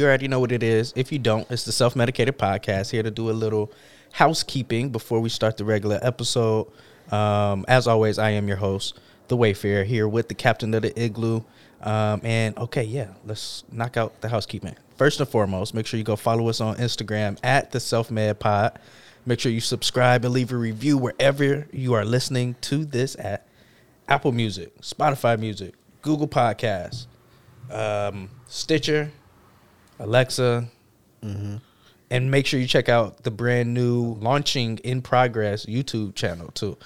you already know what it is. If you don't, it's the Self Medicated Podcast here to do a little housekeeping before we start the regular episode. Um, as always, I am your host, The Wayfarer, here with the captain of the igloo. Um, and okay, yeah, let's knock out the housekeeping. First and foremost, make sure you go follow us on Instagram at the Self Med Pod. Make sure you subscribe and leave a review wherever you are listening to this at Apple Music, Spotify Music, Google Podcasts, um, Stitcher, Alexa, and make sure you check out the brand new launching in progress YouTube channel too.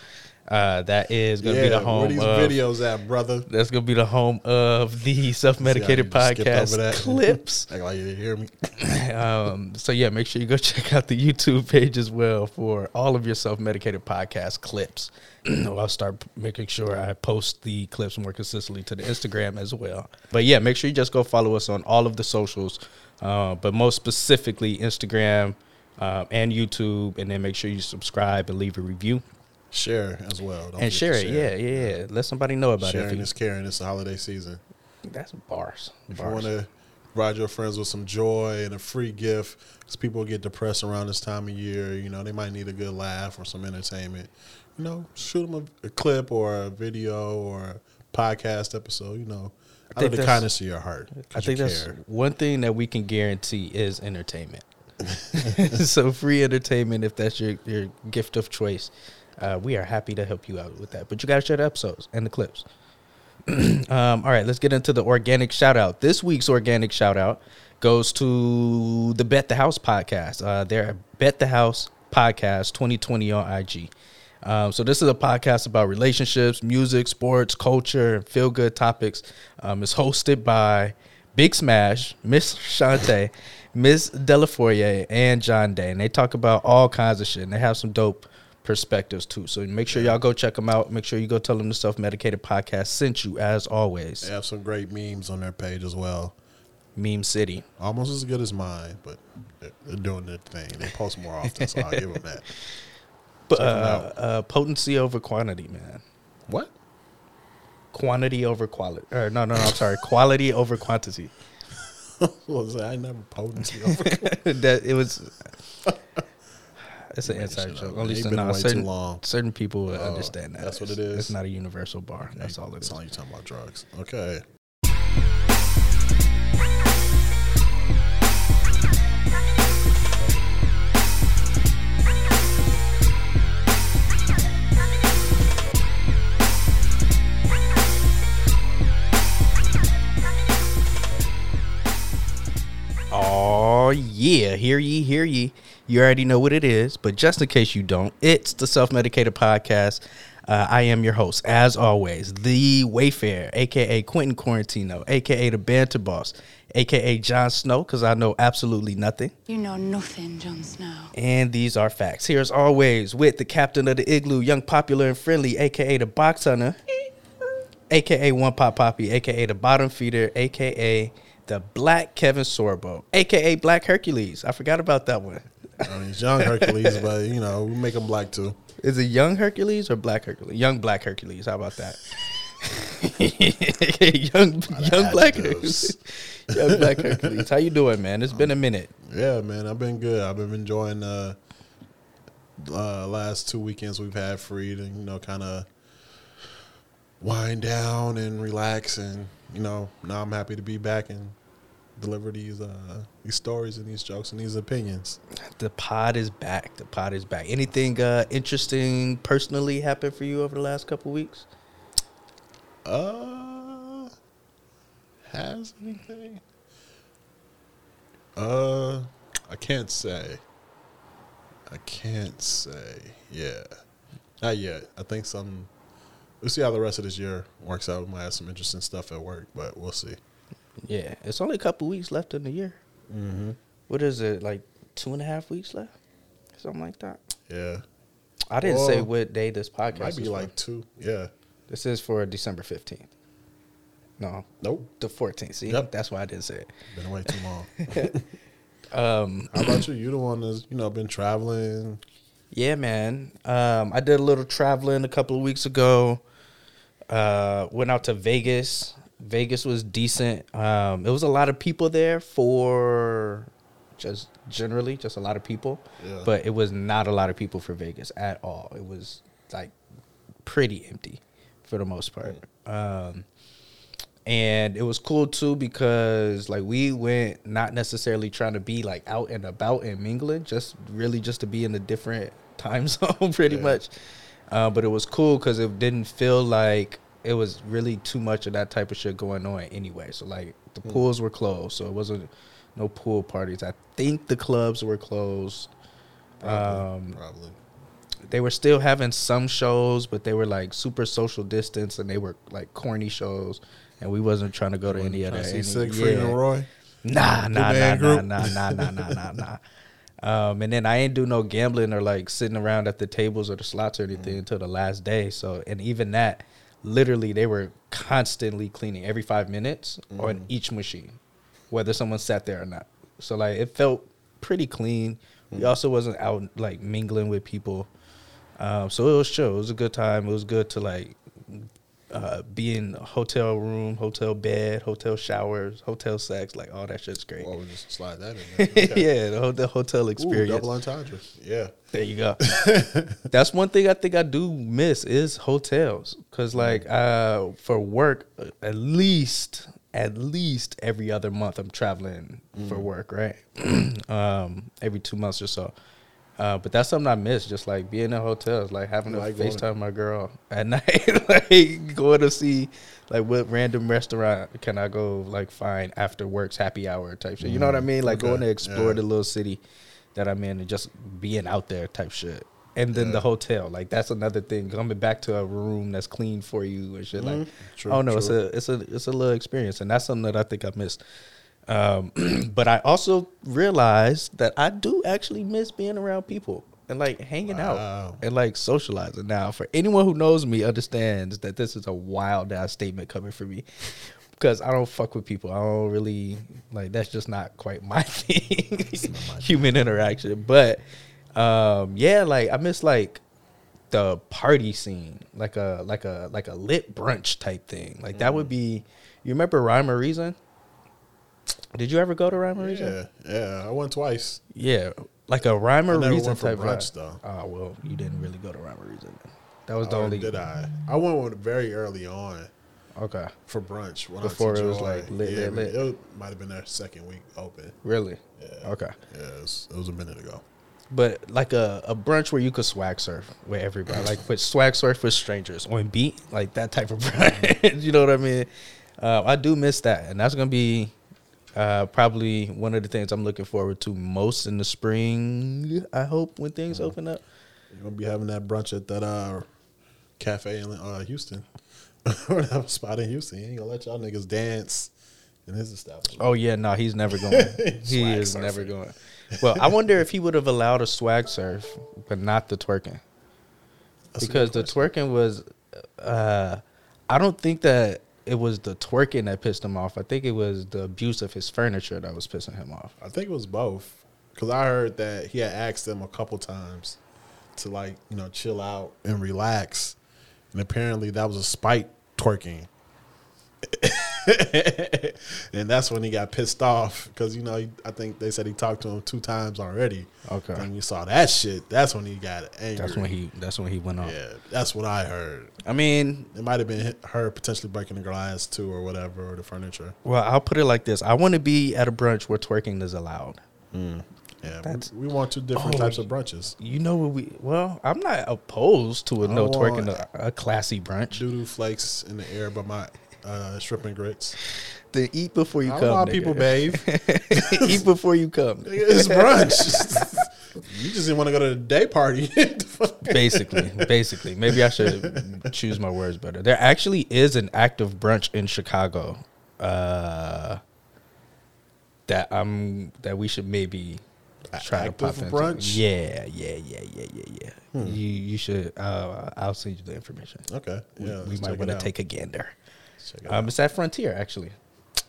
Uh, that is going to be the where home these of videos at, brother? that's going to be the home of the self medicated See how you just skipped over podcast clips. Act like you didn't hear me. um, so yeah, make sure you go check out the YouTube page as well for all of your self-medicated podcast clips. I'll start making sure I post the clips more consistently to the Instagram as well. But yeah, make sure you just go follow us on all of the socials, uh, but most specifically Instagram um, and YouTube, and then make sure you subscribe and leave a review Share as well. Don't and share it. Yeah, yeah, yeah. Let somebody know about Sharing it. If is caring. It's the holiday season. that's bars. If you want to ride your friends with some joy and a free gift, because people get depressed around this time of year, you know, they might need a good laugh or some entertainment. You know, shoot them a, a clip or a video or a podcast episode. You know, out think of the kindness of your heart. I think that's care. one thing that we can guarantee is entertainment. so free entertainment, if that's your, your gift of choice, uh, we are happy to help you out with that. But you got to share the episodes and the clips. um, all right, let's get into the organic shout out. This week's organic shout out goes to the Bet the House podcast. Uh, they're Bet the House podcast 2020 on IG. Um, so this is a podcast about relationships, music, sports, culture, and feel good topics. Um, it's hosted by Big Smash, Miss Shante, Miss Delafoyer, and John Day. And they talk about all kinds of shit. And they have some dope perspectives too. So make sure y'all go check them out. Make sure you go tell them the Self Medicated Podcast sent you as always. They have some great memes on their page as well. Meme City. Almost as good as mine, but they're, they're doing their thing. They post more often, so I'll give them that. But uh, uh, potency over quantity, man. What? Quantity over quality. Or no, no, no. I'm sorry. quality over quantity. Was? I never potency over. that it was. It's an inside joke. At least man. You've been now too certain long. certain people Oh, understand that. that's what It's- It's not a universal bar. That's all it That's is. all you talking about drugs. Okay. Yeah, hear ye, hear ye. You already know what it is, but just in case you don't, it's the Self Medicated Podcast. Uh, I am your host, as always, the Wayfarer, aka Quentin Quarantino, aka the Banter Boss, aka Jon Snow, because I know absolutely nothing. You know nothing, Jon Snow. And these are facts. Here's always with the captain of the igloo, young, popular, and friendly, aka the box hunter, aka one pop poppy, aka the bottom feeder, aka the black Kevin Sorbo, aka Black Hercules. I forgot about that one. I mean, it's young Hercules, but you know, we make them black too. Is it young Hercules or black Hercules? Young black Hercules. How about that? young young black Hercules. young black Hercules. How you doing, man? It's been a minute. Yeah, man, I've been good. I've been enjoying uh, uh last two weekends we've had free to you know kind of wind down and relax, and you know now I'm happy to be back and deliver these uh these stories and these jokes and these opinions. The pod is back. The pod is back. Anything uh, interesting personally happened for you over the last couple weeks? Uh, has anything? Uh, I can't say. I can't say. Yeah, not yet. I think some. We'll see how the rest of this year works out. We might have some interesting stuff at work, but we'll see. Yeah, it's only a couple weeks left in the year. Mm-hmm. What is it like? Two and a half weeks left, something like that. Yeah, I didn't say what day this podcast. might be like two. Yeah. This is for December fifteenth. No, Nope. the fourteenth. See, Yep. that's why I didn't say it. Been away too long. Um, how about you? You the one that's you know been traveling. Yeah, man. Um, I did a little traveling a couple of weeks ago. Uh, went out to Vegas. Vegas was decent. Um, it was a lot of people there for just generally just a lot of people, Yeah. but it was not a lot of people for Vegas at all. It was like pretty empty for the most part. Um, and it was cool too because like we went not necessarily trying to be like out and about and mingling, just really just to be in a different time zone, pretty Yeah. much. Uh, but it was cool because it didn't feel like it was really too much of that type of shit going on anyway. So like the Hmm. pools were closed, so it wasn't no pool parties. I think the clubs were closed. Probably. Um, probably. they were still having some shows, but they were like super social distance and they were like corny shows. And we wasn't trying to go to any of that. see any- Siegfried yeah. and Roy. Nah, nah, nah, nah, nah, nah, nah, nah, nah, nah. Um, and then I ain't do no gambling or like sitting around at the tables or the slots or anything until the last day. So, and even that, literally, they were constantly cleaning every five minutes on each machine, whether someone sat there or not. So, like, it felt pretty clean. We also wasn't out like mingling with people. Um, so it was chill. It was a good time. It was good to like uh, be in a hotel room, hotel bed, hotel showers, hotel sex, like all that shit's great. Well, we just slide that in there. Okay. yeah, the, ho- the hotel Ooh, experience. double entendre. Yeah. there you go. That's one thing I think I do miss is hotels, cause like uh, for work, uh, at least at least every other month I'm traveling for work, right? um, every two months or so. Uh, but that's something I miss, just like being in hotels, like having You to like going- FaceTime my girl at night, like going to see like what random restaurant can I go like find after work's happy hour type shit. You know what I mean? Like Okay, going to explore yeah. the little city that I'm in and just being out there type shit. And then the hotel, like that's another thing. Coming back to a room that's clean for you and shit. Like, Mhm. True, oh no, it's true. a it's a it's a little experience, and that's something that I think I missed. Um, but I also realized that I do actually miss being around people and like hanging Wow. out and like socializing. Now, for anyone who knows me, understands that this is a wild ass statement coming from me because I don't fuck with people. I don't really like. That's just not quite my thing. Human interaction, but um, yeah, like I miss like the party scene, like a like a like a lit brunch type thing. Like that Mm. would be. You remember Rhyme or Reason? Did you ever go to Rhyme or Reason? Yeah. Yeah. I went twice. Yeah, like a Rhyme or Reason went for type brunch, though. Oh well, you didn't really go to Rhyme or Reason. That was the Or only. did I? I went very early on Okay, for brunch. When Before I it was, like, lit, yeah, lit, lit. It might have been their second week open. really? Yeah. Okay, Yeah, it was, it was a minute ago. but like a, a brunch where you could swag surf with everybody, like with swag surf with strangers on beat, like that type of brunch. you know what I mean? Uh, I do miss that, and that's gonna be uh, probably one of the things I'm looking forward to most in the spring. I hope when things Mm-hmm. open up. You're gonna be having that brunch at that uh, cafe in uh, Houston, or that spot in Houston. He ain't gonna let y'all niggas dance in his establishment. Oh yeah, no, he's never going. he is surfing. never going. Well, I wonder if he would have allowed a swag surf, but not the twerking, That's because the twerking was. Uh, I don't think that it was the twerking that pissed him off. I think it was the abuse of his furniture that was pissing him off. I think it was both, because I heard that he had asked them a couple times to like you know chill out and relax, and apparently that was a spite twerking. and that's when he got pissed off because you know he, I think they said he talked to him two times already. Okay. and you saw that shit. That's when he got angry. That's when he. That's when he went off. Yeah, that's what I heard. I mean, It might have been her potentially breaking the glass too, or whatever, or the furniture. well, I'll put it like this: I want to be at a brunch where twerking is allowed. Mm. Yeah, That's- we, we want two different Oh, types of brunches: You know what we? Well, I'm not opposed to a no twerking, a, a classy brunch. doodoo flakes in the air but my uh, shrimp and grits. Then eat before you I come. don't know how nigga. people bathe. eat before you come. it's brunch. you just didn't want to go to the day party. basically, basically. Maybe I should choose my words better. There actually is an active brunch in Chicago uh, that I'm that we should maybe A try to pop active into. brunch? Hmm. Yeah, yeah, yeah, yeah, yeah, yeah. You you should. Uh, I'll send you the information. okay, We- yeah, we might want to take a gander. Check it Um, out. it's at Frontier actually.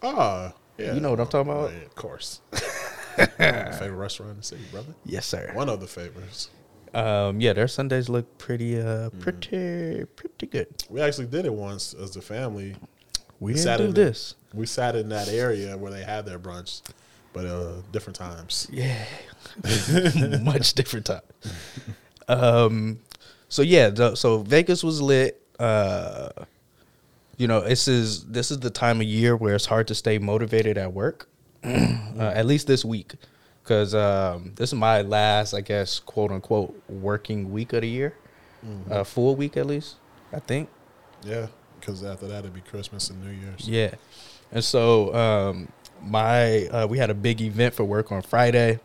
Ah, yeah, You know what I'm talking Oh, about? yeah, of course. Favorite restaurant in the city, brother. Yes, sir. One of the favorites. Um, yeah, their Sundays look pretty, uh, Hmm. pretty, pretty good. We actually did it once as a family. We sat didn't in do the- this. We sat in that area where they had their brunch, but uh, different times. Yeah, much different time. Um, so yeah, the, so Vegas was lit. Uh, you know, this is this is the time of year where it's hard to stay motivated at work. uh, at least this week, because um, this is my last, I guess, quote unquote, working week of the year, uh, full week at least, I think. Yeah, because after that it'd be Christmas and New Year's. Yeah. And so um my uh we had a big event for work on Friday.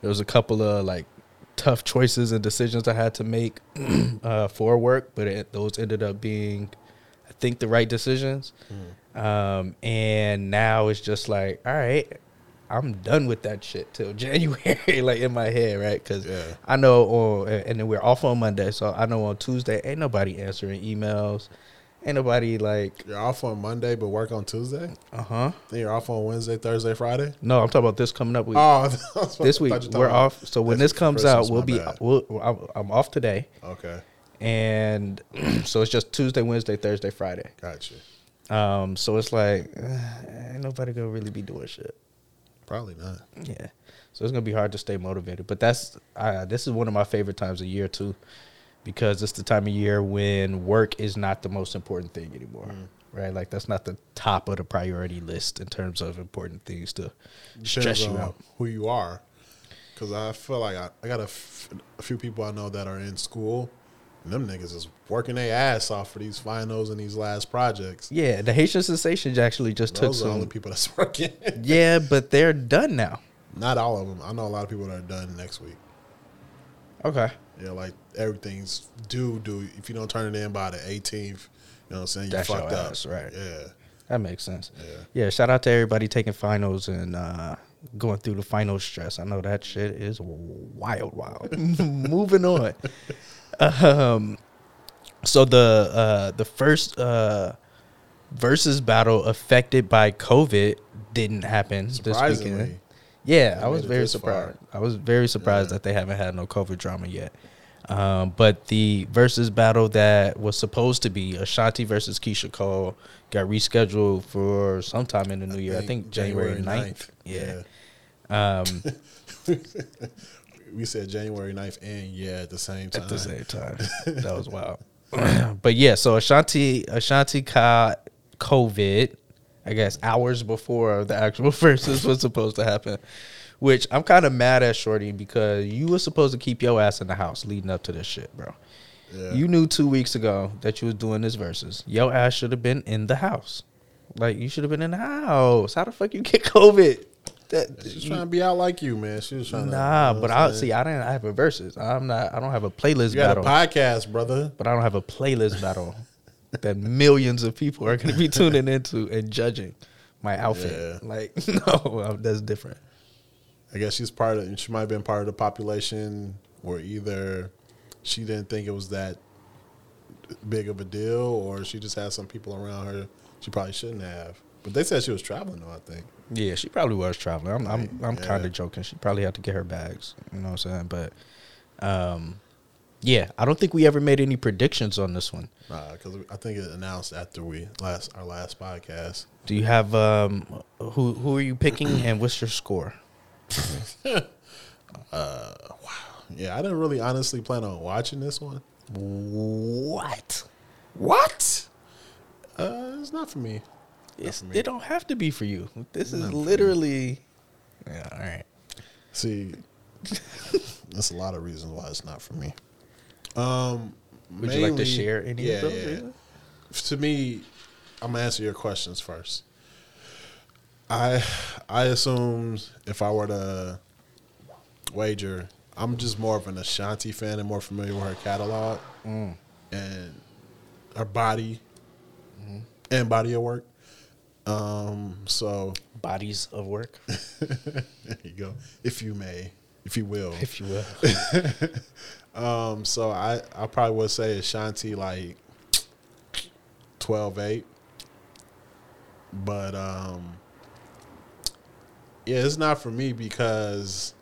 There was a couple of like tough choices and decisions I had to make uh for work, but it, those ended up being think the right decisions. Um and now it's just like, all right, I'm done with that shit till January like in my head, right? Cuz Yeah. I know on and then we're off on Monday, so I know on Tuesday ain't nobody answering emails. Ain't nobody like, You're off on Monday, but work on Tuesday. uh-huh. Then you're off on Wednesday, Thursday, Friday. No, I'm talking about this coming up week. Oh, this week we're off. So when this comes out, we'll be we'll, I'm off today, Okay, and so it's just Tuesday, Wednesday, Thursday, Friday. gotcha. Um, so it's like eh, ain't nobody gonna really be doing shit. Probably not. Yeah, so it's gonna be hard to stay motivated. But that's uh, this is one of my favorite times of year too, because it's the time of year when work is not the most important thing anymore. Right, like that's not the top of the priority list in terms of important things to stress you out. Who you are, because I feel like I, I got a, f- a few people I know that are in school, them niggas is working their ass off for these finals and these last projects. Yeah, the Haitian sensations actually just Those took are the only some. people that's working. Yeah, but they're done now. Not all of them. I know a lot of people that are done next week. Okay. Yeah, like everything's due. Due. If you don't turn it in by the 18th, you know what I'm saying? You That's fucked up. ass, right. Yeah. That makes sense. Yeah. Yeah, shout out to everybody taking finals and uh, going through the final stress. I know that shit is wild, wild. Moving on. Um, so the uh, the first uh, versus battle affected by COVID didn't happen this Surprisingly. weekend. Yeah, I was very this far. surprised. I was very surprised Yeah. that they haven't had no COVID drama yet. Um, but the versus battle that was supposed to be Ashanti versus Keyshia Cole got rescheduled for sometime in the new year. I think January 9th. Yeah. Um, We said January 9th and yeah at the same time. at the same time. that was wild. but yeah, so Ashanti Ashanti caught COVID, I guess hours before the actual versus was supposed to happen. Which I'm kind of mad at Shorty because you were supposed to keep your ass in the house leading up to this shit, bro. Yeah. You knew two weeks ago that you was doing this versus. Your ass should have been in the house. Like you should have been in the house. How the fuck you get COVID? That She's trying to be out like you, man. She was trying to. nah, you know but I see. I didn't. I have a versus. I'm not. I don't have a playlist You got a podcast, brother. but I don't have a playlist battle that millions of people are going to be tuning into and judging my outfit. Yeah. Like, no, that's different. I guess she's part of. She might have been part of the population where either she didn't think it was that big of a deal, or she just had some people around her she probably shouldn't have. But they said she was traveling, though. I think. Yeah, she probably was traveling. I'm, I'm, I'm Yeah. kind of joking. She probably had to get her bags. You know what I'm saying? But, um, yeah, I don't think we ever made any predictions on this one. Nah, because I think it announced after we last our last podcast. Do you have um, who who are you picking and what's your score? Uh, wow. Yeah, I didn't really honestly plan on watching this one. What? What? Uh, it's not for me. It's, for it don't have to be for you. This is Not for me. literally. Yeah. All right. See, that's a lot of reasons why it's not for me. Um, Would you like to share any yeah, of those yeah. reasons? To me, I'm gonna answer your questions first. I I assumed if I were to wager, I'm just more of an Ashanti fan and more familiar with her catalog Mm. and her body Mm-hmm. and body of work. Um, so Bodies of work, there you go, if you may, if you will. if you will. Um, so I, I probably would say Ashanti like 12 8. But um yeah, it's not for me because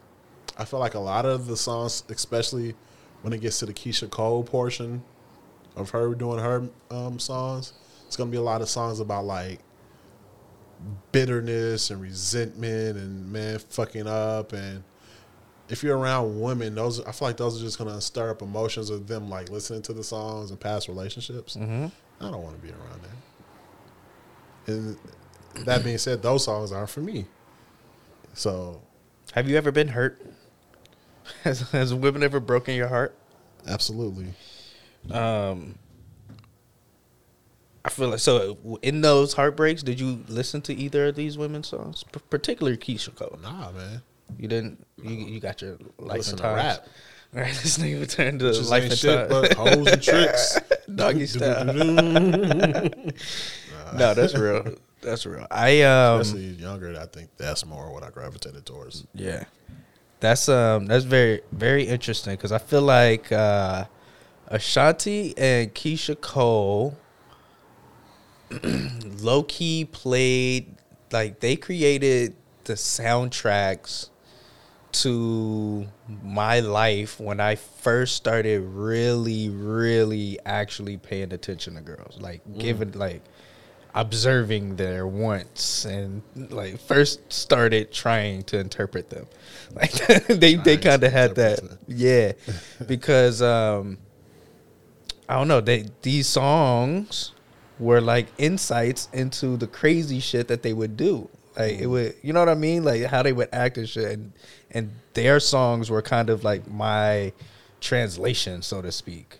I feel like a lot of the songs, especially when it gets to the Keyshia Cole portion of her doing her um songs, it's gonna be a lot of songs about like bitterness and resentment and man fucking up and if you're around women, those I feel like those are just gonna stir up emotions of them like listening to the songs and past relationships. Mm-hmm. I don't want to be around that. And that being said, those songs aren't for me. So Have you ever been hurt? Has, has women ever broken your heart? absolutely. Um, I feel like so in those heartbreaks, did you listen to either of these women's songs, P- particularly Keyshia Cole? Nah, man. You didn't. You you got your life Listen and to times. rap. All right, this nigga turned to is life and shit times. but hoes and tricks. Doggy style. no, that's real. That's real. I um Especially younger, I think that's more what I gravitated towards. Yeah, that's um that's very very interesting because I feel like uh, Ashanti and Keyshia Cole low key played like they created the soundtracks to my life when I first started really really actually paying attention to girls like giving like observing their wants and like first started trying to interpret them. Like they they Trying kind of had that. yeah because um i don't know they these songs were like insights into the crazy shit that they would do. Like it would you know what i mean? Like how they would act and shit. And and their songs were kind of like my translation so to speak.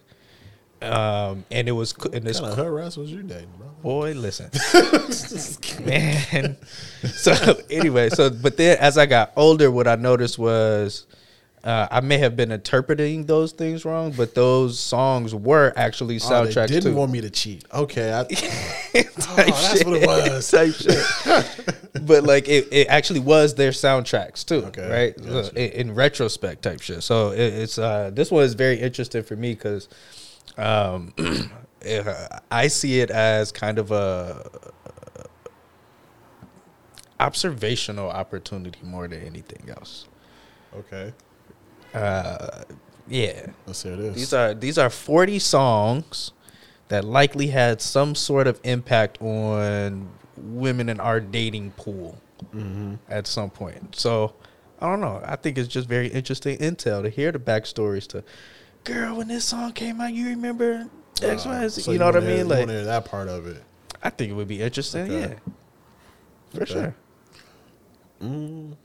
Um and it was co- and What kind of hood rats was you dating, bro? Boy, listen, man. So anyway, so but then as I got older, what I noticed was uh, I may have been interpreting those things wrong, but those songs were actually Oh, soundtracks didn't too. want me to cheat. Okay, I, oh, that's what it was. Type shit. but like it, it actually was their soundtracks too, Okay, right? gotcha. In, in retrospect type shit. So it, it's uh, this one is very interesting for me because um, I see it as kind of a observational opportunity more than anything else. okay. Uh, yeah, Let's hear this. these are these are 40 songs that likely had some sort of impact on women in our dating pool mm-hmm. at some point. So I don't know. I think it's just very interesting intel to hear the backstories to girl when this song came out, you remember X, Y, and Z. you know what I mean? Like hear that part of it. I think it would be interesting, Okay. yeah. For Okay. sure. Mm.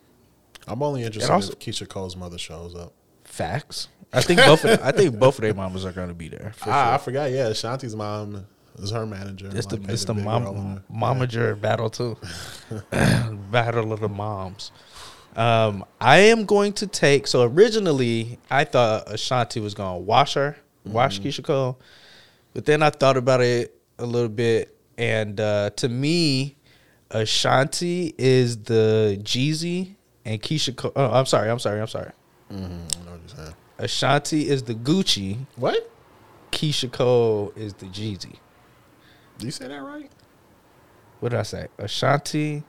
I'm only interested also- if Keyshia Cole's mother shows up. Facts. I think both of I think both of their mamas are gonna be there. For ah, I forgot. Yeah, Shanti's mom is her manager. It's the Like, it's the role in mom momager battle too. battle of the moms. Um, I am going to take. So originally, I thought Ashanti was gonna wash her, wash Keyshia Cole, but then I thought about it a little bit, and uh, to me, Ashanti is the Jeezy, and Keyshia Cole. Oh, I'm sorry. I'm sorry. I'm sorry. Mhm, I know what you're saying. Ashanti is the Gucci. What? Keyshia Cole is the Jeezy. Did you say that right? What did I say? Ashanti.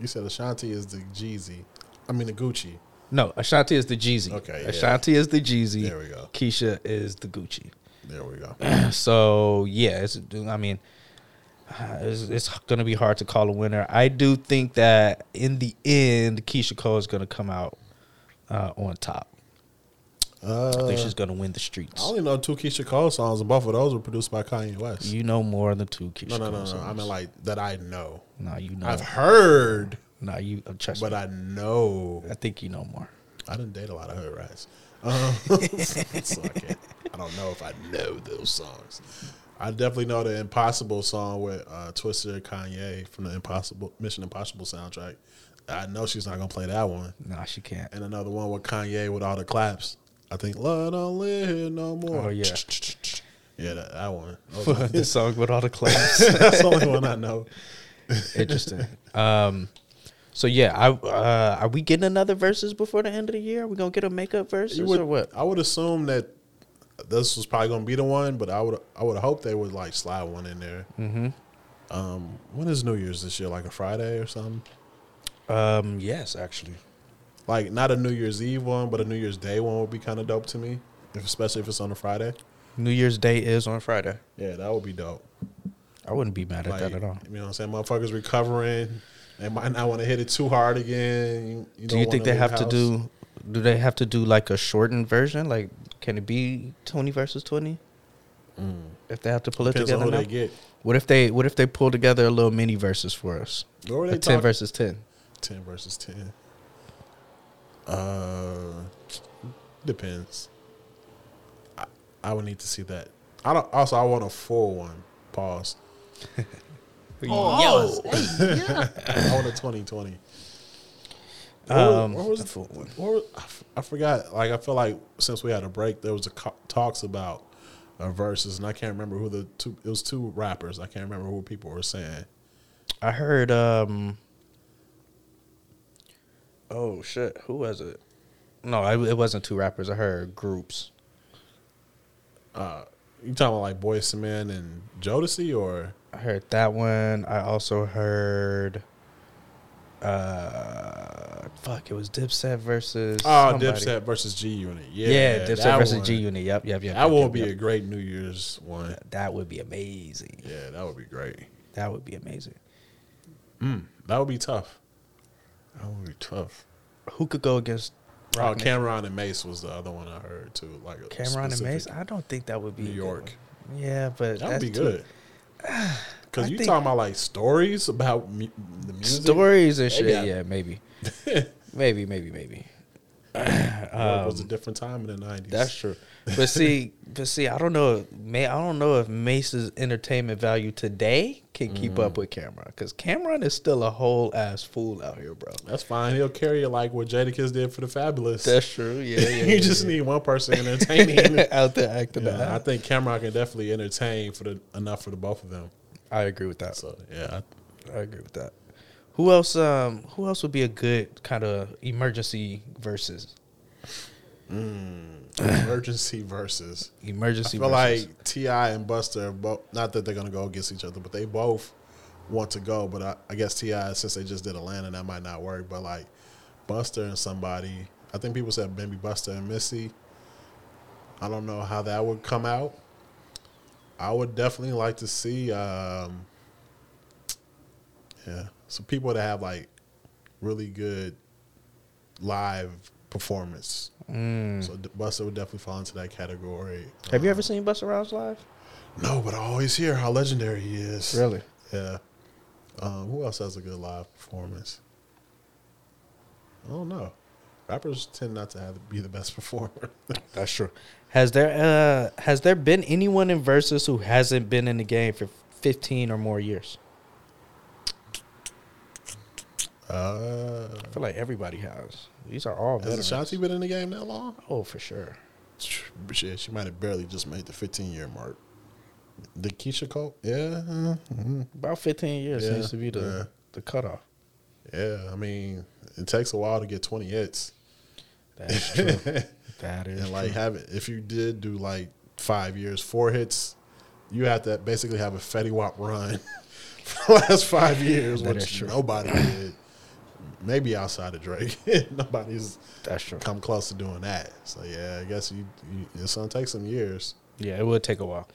You said Ashanti is the Jeezy. I mean the Gucci. No, Ashanti is the Jeezy. Okay, yeah. Ashanti is the Jeezy. There we go. Keyshia is the Gucci. There we go. So yeah, it's. I mean, uh, it's, it's gonna be hard to call a winner. I do think that in the end, Keyshia Cole is gonna come out uh, on top. I Uh, think she's gonna win the streets. I only know two Keyshia Cole songs, and both of those were produced by Kanye West. You know more than two Keyshia no, no, Cole no, no. songs. I mean, like that I know. no, you know. I've heard, no, you uh, trust but me. I know. I think you know more. I didn't date a lot of hood rats, um, so I can't. I don't know if I know those songs. I definitely know the Impossible song with uh, Twista Kanye from the Impossible Mission Impossible soundtrack. I know she's not gonna play that one, No, she can't. and another one with Kanye with all the claps. I think "Love Don't Live Here No More." Oh, yeah. yeah, that, that one. The song with all the claps. That's the only one I know. Interesting. Um, so yeah, I uh, are we getting another verses before the end of the year? Are we gonna get a makeup verses would, or what? I would assume that this was probably going to be the one, but I would I would hope they would like slide one in there. Mm-hmm. Um, when is New Year's this year? Like a Friday or something? Um, yes, actually. Like not a New Year's Eve one, but a New Year's Day one would be kind of dope to me, if, especially if it's on a Friday. New Year's Day is on Friday. Yeah, that would be dope. I wouldn't be mad at Like, that at all. You know what I'm saying? Motherfuckers recovering. They might not want to hit it too hard again. You, you Do you think they have leave to do? Do they have to do like a shortened version? Like, can it be twenty versus twenty? If they have to pull Mm. Depends it together now? they. What if they What if they pull together a little mini versus for us? Were A they ten versus ten. 10 versus 10. Uh, depends. I, I would need to see that. I don't. Also, I want a full one. Pause. Oh, I want a 2020. Um, what was the it? full one. What was- I f- I forgot. Like I feel like since we had a break, there was a co- talks about uh, verses, and I can't remember who the two. It was two rappers. I can't remember who people were saying. I heard. um Oh shit! Who was it? No, I, it wasn't two rappers. I heard groups. Uh, you talking about like Boyz II Men and Jodeci, or I heard that one. I also heard. Uh, fuck! It was Dipset versus. oh, somebody. Dipset versus G Unit? Yeah, Yeah, Dipset that versus. G Unit. Yep, yep, yep. That yep, would yep, be yep. a great New Year's one. That would be amazing. Yeah, that would be great. That would be amazing. Mm, that would be tough. That would be tough. Who could go against Oh, Rock? Cam'ron and Mase was the other one I heard too. Like Cam'ron and Mase? I don't think that would be New York. Yeah, but That would be good. Because you talking about like stories about mu- the music. Stories and shit. Yeah, maybe, maybe, maybe, maybe. It was a different time in the nineties. Um, That's true. But see, but see, I don't know. May I don't know if Mase's entertainment value today can keep Mm. up with Cam'ron because Cam'ron is still a whole ass fool out here, bro. That's fine. He'll carry it like what Jadakiss did for the Fabolous. That's true. Yeah, yeah. you just need one person entertaining. out there acting Yeah, that. I think Cam'ron can definitely entertain for the enough for the both of them. I agree with that. So yeah, I agree with that. Who else? Um, who else would be a good kind of emergency versus emergency versus. emergency? I feel versus. like T.I. and Busta both. Not that they're gonna go against each other, but they both want to go. But I, I guess T.I., since they just did Atlanta, that might not work. But like Busta and somebody, I think people said maybe Busta and Missy. I don't know how that would come out. I would definitely like to see, um, yeah, some people that have like really good live performance. Mm. So D- Busta would definitely fall into that category. Have you Um, ever seen Busta Rhymes live? no, but I always hear how legendary he is. Really? Yeah. Um, who else has a good live performance? I don't know. Rappers tend not to have be the best performer. That's true. Has there uh has there been anyone in versus who hasn't been in the game for fifteen or more years? uh, I feel like everybody has. These are all has veterans. Ashanti been in the game that long? Oh, for sure. Shit, she might have barely just made the 15 year mark. The Keisha Cole? Yeah. mhm. About fifteen years Yeah, seems to be the yeah. the cutoff. Yeah. I mean, it takes a while to get 20 hits. That's true. that is and like true. have it if you did do like five years, four hits, you have to basically have a Fetty Wap run for the last five years, which nobody did. Maybe outside of Drake, nobody's That's true. come close to doing that. So yeah, I guess you, you it's gonna take some years. Yeah, it would take a while.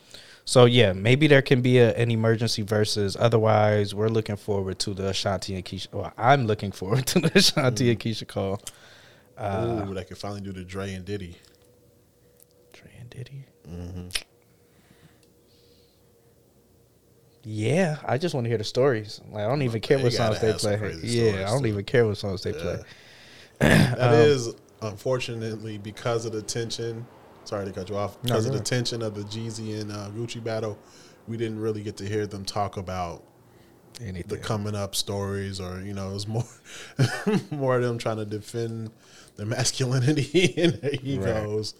So yeah, maybe there can be a, an emergency versus. Otherwise, we're looking forward to the Ashanti and Keyshia. Well, I'm looking forward to the Ashanti and Keyshia Cole. Uh, Ooh, they could finally do the Dre and Diddy. Dre and Diddy. hmm Yeah, I just want to hear the stories. Like I don't even care what songs they play. Yeah, stories, I don't too. even care what songs they Yeah. play. That is Um, unfortunately because of the tension. Sorry to cut you off. Because go of the tension of the Jeezy and uh, Gucci battle, we didn't really get to hear them talk about Anything. the coming up stories, or you know, it was more more of them trying to defend their masculinity and their egos.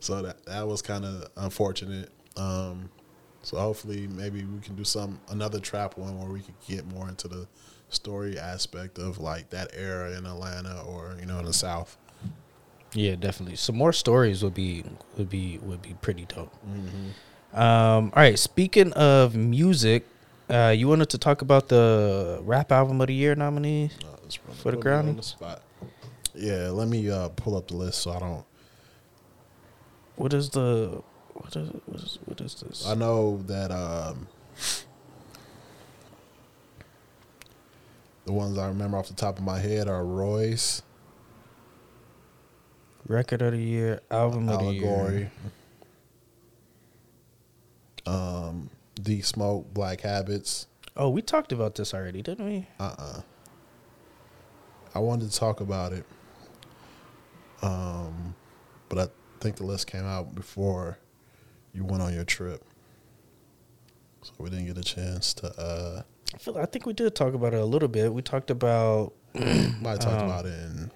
So that that was kind of unfortunate. Um, so hopefully, maybe we can do some another trap one where we could get more into the story aspect of like that era in Atlanta or you know in the South. Yeah, definitely. Some more stories would be would be would be pretty dope. Mm-hmm. Um, all right. Speaking of music, uh, you wanted to talk about the rap album of the year nominees. Uh, it's really For the Grammy? the spot. Yeah, let me uh, pull up the list so I don't. What is the what is what is what is this? I know that um, The ones I remember off the top of my head are Royce, Record of the year, album of the year. um, D Smoke, Black Habits. Oh, we talked about this already, didn't we? Uh uh I wanted to talk about it. Um, but I think the list came out before you went on your trip. So we didn't get a chance to uh I feel I think we did talk about it a little bit. We talked about I talked Um, about it in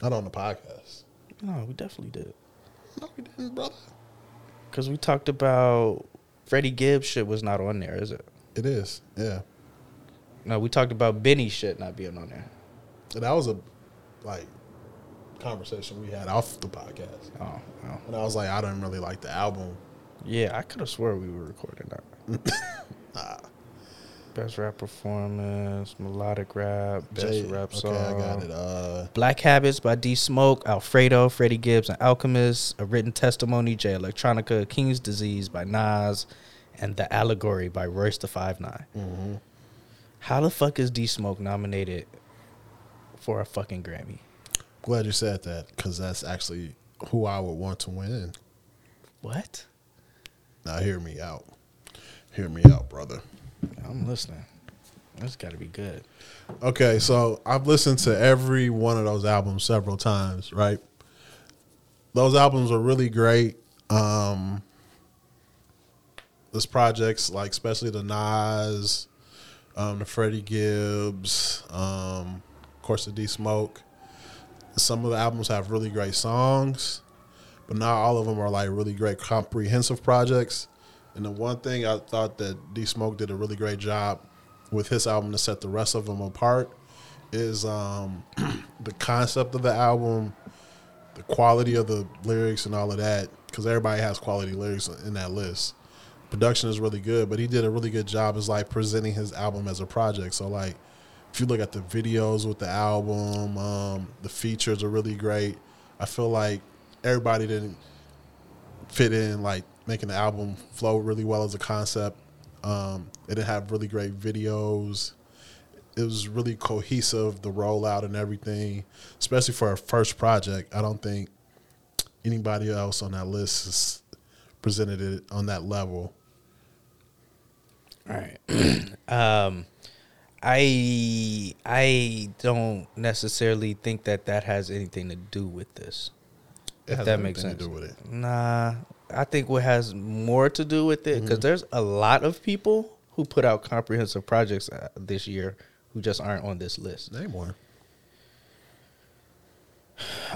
not on the podcast. no, we definitely did No, we didn't, brother. because we talked about Freddie Gibbs shit was not on there, is it? It is, yeah. No, we talked about Benny shit not being on there. And that was a like conversation we had off the podcast. Oh, oh. And I was like, I don't really like the album. yeah, I could have swore we were recording that. Nah. Best rap performance, melodic rap, best Jay- rap okay, song. I got it. Uh Black Habits by D Smoke, Alfredo, Freddie Gibbs, and Alchemist, A Written Testimony, Jay Electronica, King's Disease by Nas, and The Allegory by Royce the Five Nine. mhm. How the fuck is D Smoke nominated for a fucking Grammy? Glad you said that because that's actually who I would want to win. What? Now hear me out. Hear me out, brother. I'm listening. That's got to be good. Okay, so I've listened to every one of those albums several times, right? Those albums are really great. Um this projects like especially the Nas, um, the Freddie Gibbs, um, of course the D Smoke. Some of the albums have really great songs, but not all of them are like really great comprehensive projects. And the one thing I thought that D Smoke did a really great job with his album to set the rest of them apart is um, the concept of the album, the quality of the lyrics, and all of that. Because everybody has quality lyrics in that list. Production is really good, but he did a really good job as like presenting his album as a project. So like, if you look at the videos with the album, um, the features are really great. I feel like everybody didn't fit in like making the album flow really well as a concept. Um, it didn't have really great videos. It was really cohesive, the rollout and everything, especially for a first project. I don't think anybody else on that list has presented it on that level. All right. um, I I don't necessarily think that that has anything to do with this. It if that makes sense. to do with it. Nah, I think what has more to do with it because there's a lot of people who put out comprehensive projects uh, this year who just aren't on this list. Name one.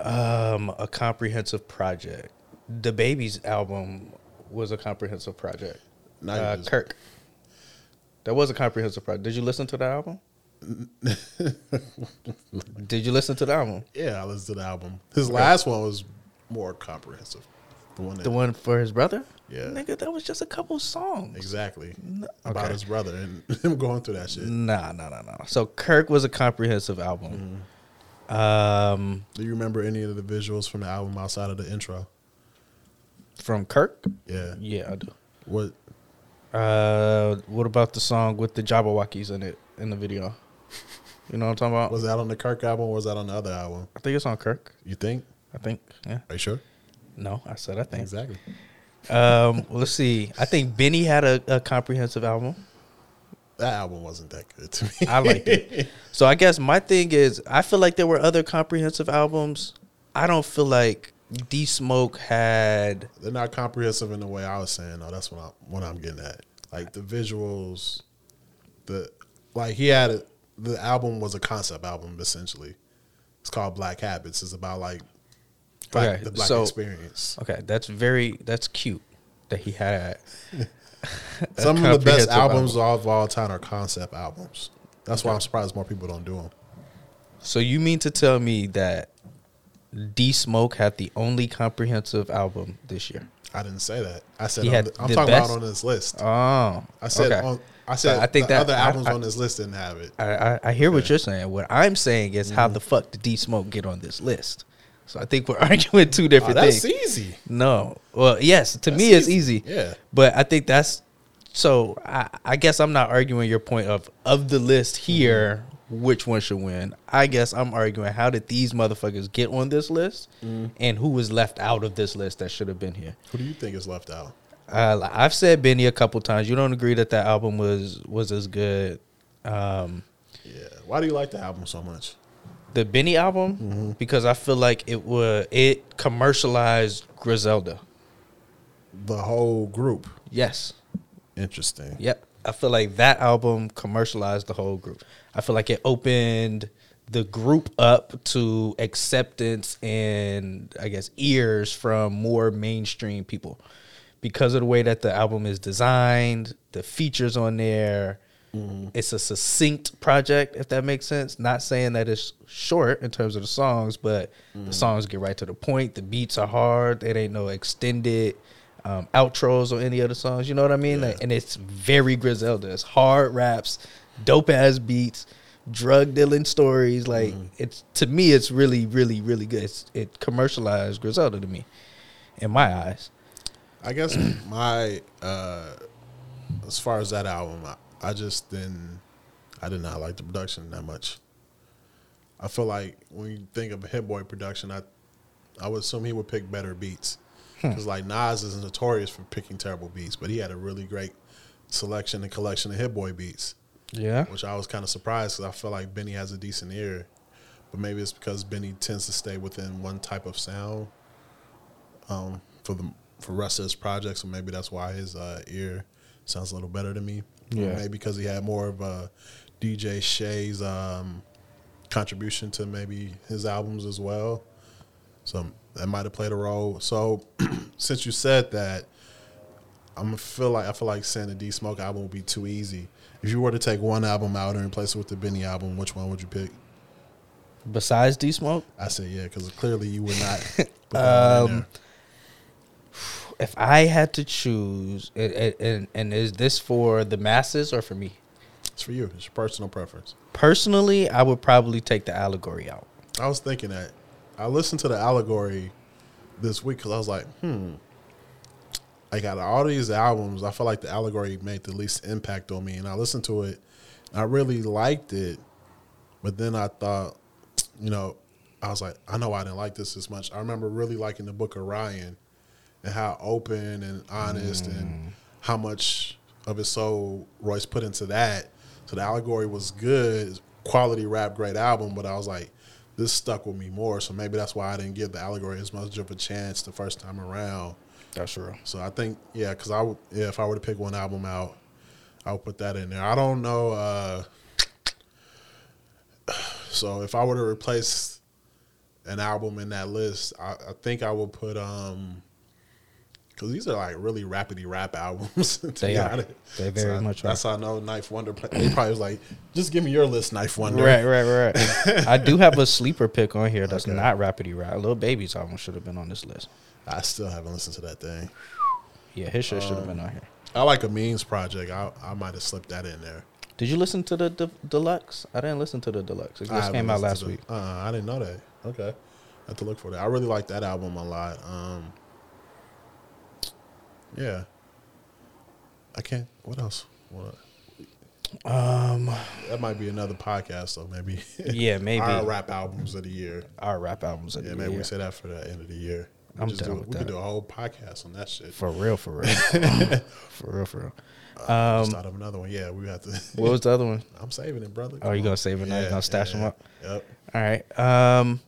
Um, a comprehensive project. DaBaby's album was a comprehensive project. Uh, Kirk. That was a comprehensive project. Did you listen to the album? Did you listen to the album? Yeah, I listened to the album. His last one was more comprehensive. The one that, The one for his brother? Yeah. Nigga, that was just a couple songs. exactly No- about his brother and him going through that shit. Nah, nah, nah, nah. So Kirk was a comprehensive album. Mm-hmm. Um, Do you remember any of the visuals from the album outside of the intro? from Kirk? Yeah. Yeah, I do. What? Uh, what about the song with the Jabbawockeez in it in the video? You know what I'm talking about? Was that on the Kirk album or was that on the other album? I think it's on Kirk. You think? I think. Yeah. Are you sure? No, I said I think. Exactly. Um, let's see. I think Benny had a, a comprehensive album. That album wasn't that good to me. I liked it. So I guess my thing is, I feel like there were other comprehensive albums. I don't feel like D Smoke had. They're not comprehensive in the way I was saying. though. that's what I'm what I'm getting at. Like the visuals, the like he had a, the album was a concept album essentially. It's called Black Habits. It's about like black, Okay, the black so- experience. Okay, that's very that's cute that he had. Some of the best albums album. of all time are concept albums. That's why I'm surprised more people don't do them. So you mean to tell me that D Smoke had the only comprehensive album this year? I didn't say that. I said He had the, I'm talking best- about on this list. Oh, I said okay. on, I So said I think that- other albums I- on this list didn't have it. I, I, I hear what you're saying. What I'm saying is, how mm-hmm. the fuck did D Smoke get on this list? So I think we're arguing two different that's things. easy. No, well, yes, to That's me it's easy. Yeah. but I think that's so. I, I guess I'm not arguing your point of of the list here. Mm-hmm. Which one should win. I guess I'm arguing how did these motherfuckers get on this list, and who was left out of this list that should have been here. Who do you think is left out? Uh, I've said Benny a couple times. You don't agree that that album was was as good. Um, Yeah. Why do you like the album so much? the Benny album because I feel like it was it commercialized Griselda. The whole group. Yes. Interesting. Yep. I feel like that album commercialized the whole group. I feel like it opened the group up to acceptance and I guess ears from more mainstream people because of the way that the album is designed, the features on there. It's a succinct project, if that makes sense. Not saying that it's short in terms of the songs, but the songs get right to the point. The beats are hard. It ain't no extended um, outros or any other songs. You know what I mean? Yeah. Like, and it's very Griselda. It's hard raps, dope ass beats, drug dealing stories. Like it's to me, it's really, really, really good. It's, it commercialized Griselda to me, in my eyes. I guess my uh as far as that album, I, I just didn't I did not like the production that much. I feel like when you think of a Hit Boy production, I I would assume he would pick better beats. Because like Nas is notorious for picking terrible beats, but he had a really great selection and collection of Hit Boy beats, Yeah. which I was kind of surprised because I feel like Benny has a decent ear, but maybe it's because Benny tends to stay within one type of sound um, for the for the rest of his projects, so maybe that's why his uh, ear sounds a little better to me. Yeah. maybe because he had more of a DJ Shay's um, contribution to maybe his albums as well. So that might have played a role. So since you said that, I'm feel like I feel like saying the D Smoke album would be too easy. If you were to take one album out and replace it with the Benny album, which one would you pick? Besides D Smoke, I said yeah, because clearly you would not. Put that one in Um, if I had to choose, and, and- and and is this for the masses or for me? It's for you. It's your personal preference. Personally, I would probably take the allegory out. I was thinking that. I listened to the allegory this week because I was like, hmm. Like out of all these albums, I feel like the allegory made the least impact on me, and I listened to it. And I really liked it, but then I thought, you know, I was like, I know I didn't like this as much. I remember really liking the Book of Ryan, and how open and honest and mm. how much of his soul Royce put into that. So the allegory was good, quality rap, great album, but I was like, this stuck with me more. So maybe that's why I didn't give the allegory as much of a chance the first time around. That's true. So I think, yeah, because I would, yeah, if I were to pick one album out, I would put that in there. I don't know. Uh, so if I were to replace an album in that list, I, I think I would put um, because these are like really rapidy rap albums. to They be are. honest. They very So much are. That's how I know 9th Wonder. They probably was like, just give me your list, 9th Wonder. Right, right, right. I do have a sleeper pick on here that's Okay. not rapidy rap. Lil Baby's album should have been on this list. I still haven't listened to that thing. Yeah, his shit should have Um, been on here. I like a means project. I I might have slipped that in there. Did you listen to the de- deluxe? I didn't listen to the deluxe. It just came out last the- week. Uh, I didn't know that. Okay, I have to look for that. I really like that album a lot. Um, yeah, I can't. What else? What? Um, That might be another podcast, though. Maybe. Yeah, maybe. our rap albums of the year. our rap albums. Of Yeah, the maybe year. we say that for the end of the year. We I'm just down do, with We could do a whole podcast on that shit. for real, for real, for real, for real. Just Um, thought of another one. Yeah, we have to. what was the other one? I'm saving it, brother. Oh, you Come gonna save it now? You Yeah, gonna stash yeah, them up? Yep. All right. Um,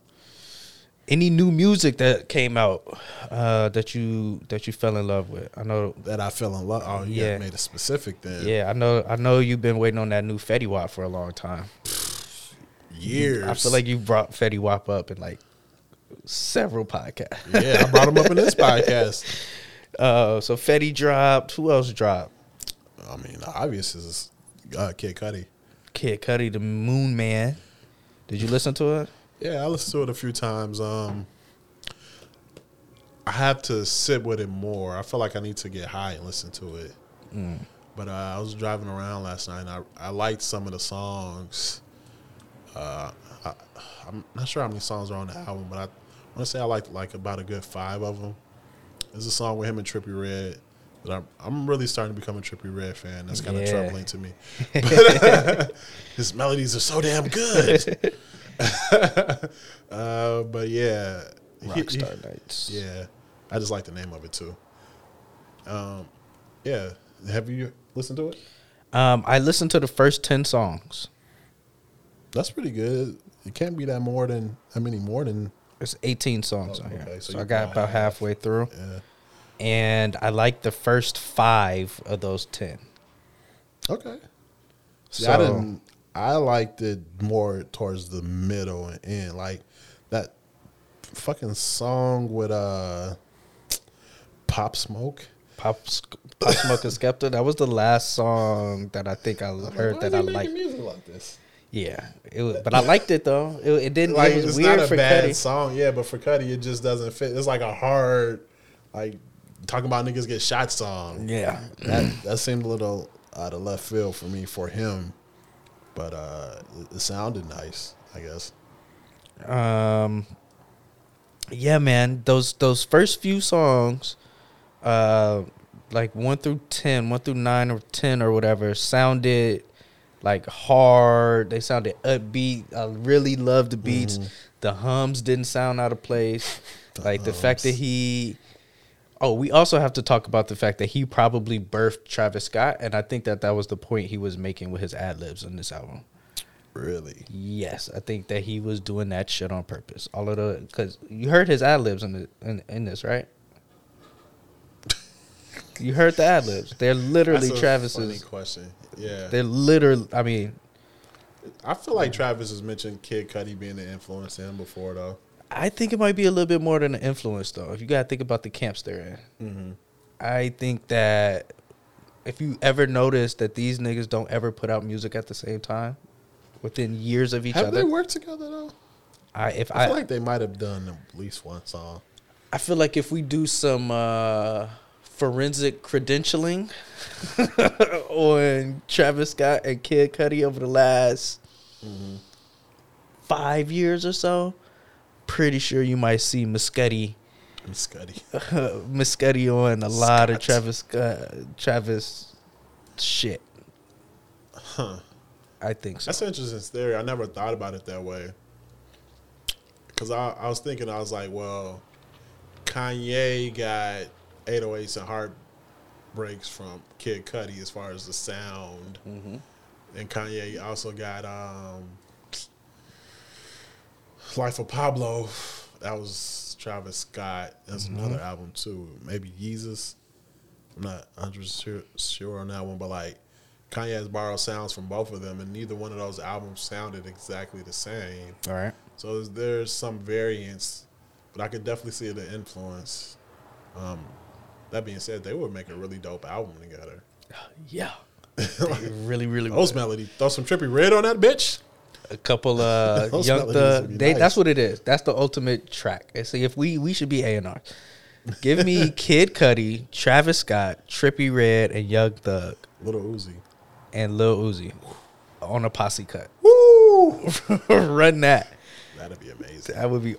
any new music that came out uh, that you that you fell in love with? I know. That I fell in love. Oh, you Yeah. made a specific then. Yeah, I know. I know you've been waiting on that new Fetty Wap for a long time. Years. I feel like you brought Fetty Wap up in like several podcasts. yeah, I brought him up in this podcast. Uh, so Fetty dropped. Who else dropped? I mean, the obvious is uh, Kid Cudi. Kid Cudi, the Moon Man. Did you listen to it? Yeah, I listened to it a few times. Um, I have to sit with it more. I feel like I need to get high and listen to it. Mm. But uh, I was driving around last night and I, I liked some of the songs. Uh, I, I'm not sure how many songs are on the album, but I want to say I liked like about a good five of them. There's a song with him and Trippie Redd But I'm, I'm really starting to become a Trippie Redd fan. That's kind of Yeah. troubling to me. But, his melodies are so damn good. uh, but yeah, he- he- Rockstar Knights. yeah, I just like the name of it too. Um, yeah, have you listened to it? Um, I listened to the first ten songs. That's pretty good. It can't be that more than how many more than There's 18 songs Oh, on here, so so, I got about about half. halfway through, yeah. and I like the first five of those ten. Okay. See, So I didn't. I liked it more towards the middle and end, like that fucking song with uh Pop Smoke. Pop, Pop Smoke and Skepta. That was the last song that I think I heard that I liked. music like this. Yeah, it was, but I liked it though. It, it didn't. Like it was it's weird not a for bad song, yeah, but for Cudi it just doesn't fit. It's like a hard, like talking about niggas get shot song. Yeah, that that seemed a little out of left field for me for him, but uh it, sounded nice, I guess. Um, yeah, man. Those those first few songs, uh, like one through ten, one through nine or ten or whatever, sounded like hard. They sounded upbeat. I really loved the beats. The hums didn't sound out of place. The like the fact that he. Oh, we also have to talk about the fact that he probably birthed Travis Scott, and I think that that was the point he was making with his ad libs on this album. Really, Yes, I think that he was doing that shit on purpose. All of the because you heard his ad libs in, the, in in this, right? You heard the ad libs. They're literally That's a funny Travis's. question. Yeah, They're literally. I mean, I feel like Travis has mentioned Kid Cudi being an influence to him before, though. I think it might be a little bit more than an influence, though. If you gotta think about the camps they're in, Mm-hmm. I think that if you ever notice that these niggas don't ever put out music at the same time, within years of each Have other, they worked together though? I if I I feel like they might have done at least one song. I feel like if we do some uh, forensic credentialing on Travis Scott and Kid Cudi over the last five years or so, pretty sure you might see And Scuddy. Mescudi on a lot of Travis Scott, Travis shit. Huh. I think so. That's an interesting theory. I never thought about it that way. Cause I, I was thinking, I was like, well, Kanye got 808s and heartbreaks from Kid Cudi as far as the sound, Mhm. and Kanye also got um, Life of Pablo. That was Travis Scott. That's another album too. Maybe Yeezus. I'm not 100 sure, sure on that one, but like Kanye has borrowed sounds from both of them, and neither one of those albums sounded exactly the same. All right. So there's, some variance, but I could definitely see the influence. Um, that being said, they would make a really dope album together. Yeah. They really, really. Those would. melody, throw some Trippie Redd on that bitch. A couple uh Those young the they nice. that's what it is. That's the ultimate track. And see if we we should be A and R. Give me Kid Cudi, Travis Scott, Trippie Redd, and Young Thug Little Uzi. and Lil Uzi on a posse cut. Woo! Run that. That'd be amazing. That would be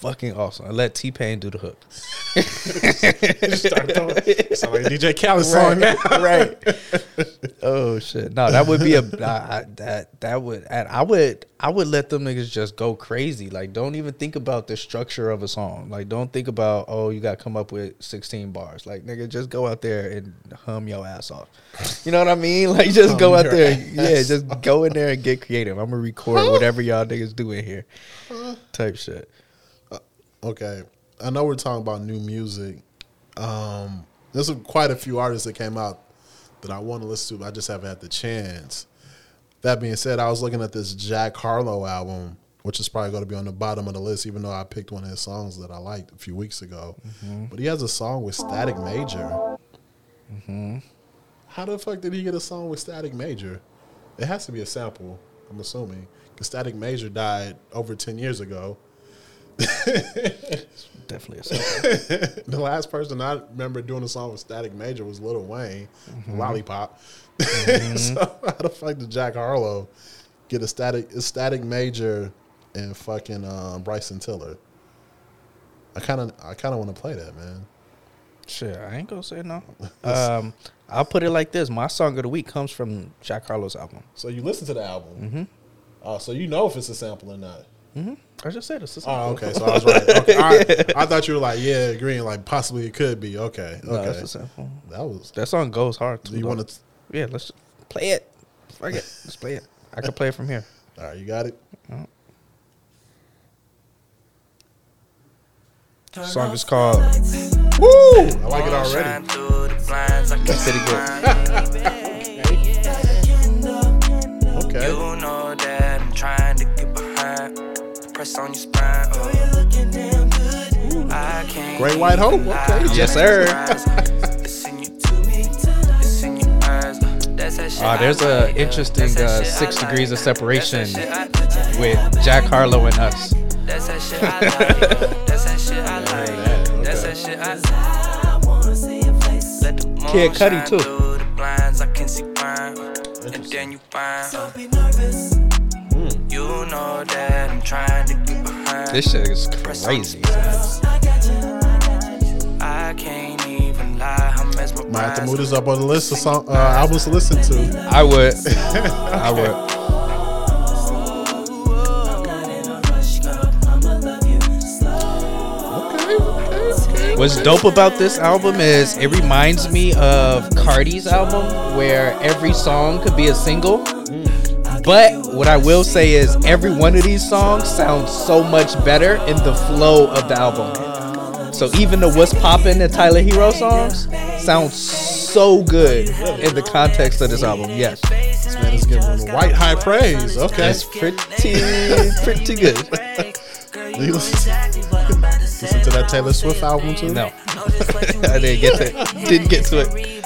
fucking awesome. I let T Pain do the hook. Start throwing, like DJ Khaled song now. right. Oh shit! No, that would be a nah, that that would and I would I would let them niggas just go crazy. Like, don't even think about the structure of a song. Like, don't think about oh you got to come up with sixteen bars. Like, nigga, just go out there and hum your ass off. You know what I mean? Like, just go out there. Yeah, just go in there and get creative. I'm gonna record whatever y'all niggas do in here. Type shit. Okay, I know we're talking about new music. Um, there's quite a few artists that came out that I want to listen to, but I just haven't had the chance. That being said, I was looking at this Jack Harlow album, which is probably going to be on the bottom of the list, even though I picked one of his songs that I liked a few weeks ago. But he has a song with Static Major. How the fuck did he get a song with Static Major? It has to be a sample, I'm assuming. Because Static Major died over 10 years ago. Definitely a song. the last person I remember doing a song with Static Major was Lil Wayne, Mm-hmm. Lollipop. so how the fuck did Jack Harlow get a static a Static Major and fucking um, Bryson Tiller? I kind of I kind of want to play that man. Shit, I ain't gonna say no. Um, I'll put it like this: my song of the week comes from Jack Harlow's album. So you listen to the album. Mm-hmm. Oh, so you know if it's a sample or not. Mm-hmm. I just said it's a Oh, okay. So I was right. Okay. All right. I thought you were like, yeah, agreeing. Like possibly it could be. Okay. No, it's Okay. a sample. that was. That song goes hard. Too, you want to? Yeah, let's play it. Fuck it. Let's play it. I can play it from here. All right. You got it. song is called Woo! I like it already. That's pretty good. Press on your spine. Oh. I can't Great White Hope. Okay. Yes, sir. It's in your- it's in your eyes. That's that shit Ah, there's I a like. interesting uh, six degrees of separation That's that shit I- with Jack Harlow and us. That's that shit I like. That's that shit I like. That's that shit I Let the moon Kid Cudi, too. through the blinds. I can see fine. And then you find. That I'm trying to get behind. This shit is Press on your crazy. I can't even lie. I'm. Might have to move this up on the list of song uh, albums to listen to. I would. I would. What's dope about this album is it reminds me of Cardi's album where every song could be a single. But what I will say is every one of these songs sounds so much better in the flow of the album. So even the What's Poppin' and Tyler Herro songs sound so good in the context of this album. Yes. This man is giving white high praise. Okay. That's pretty pretty good. Listen, to that Taylor Swift album too? No. I didn't get to didn't get to it.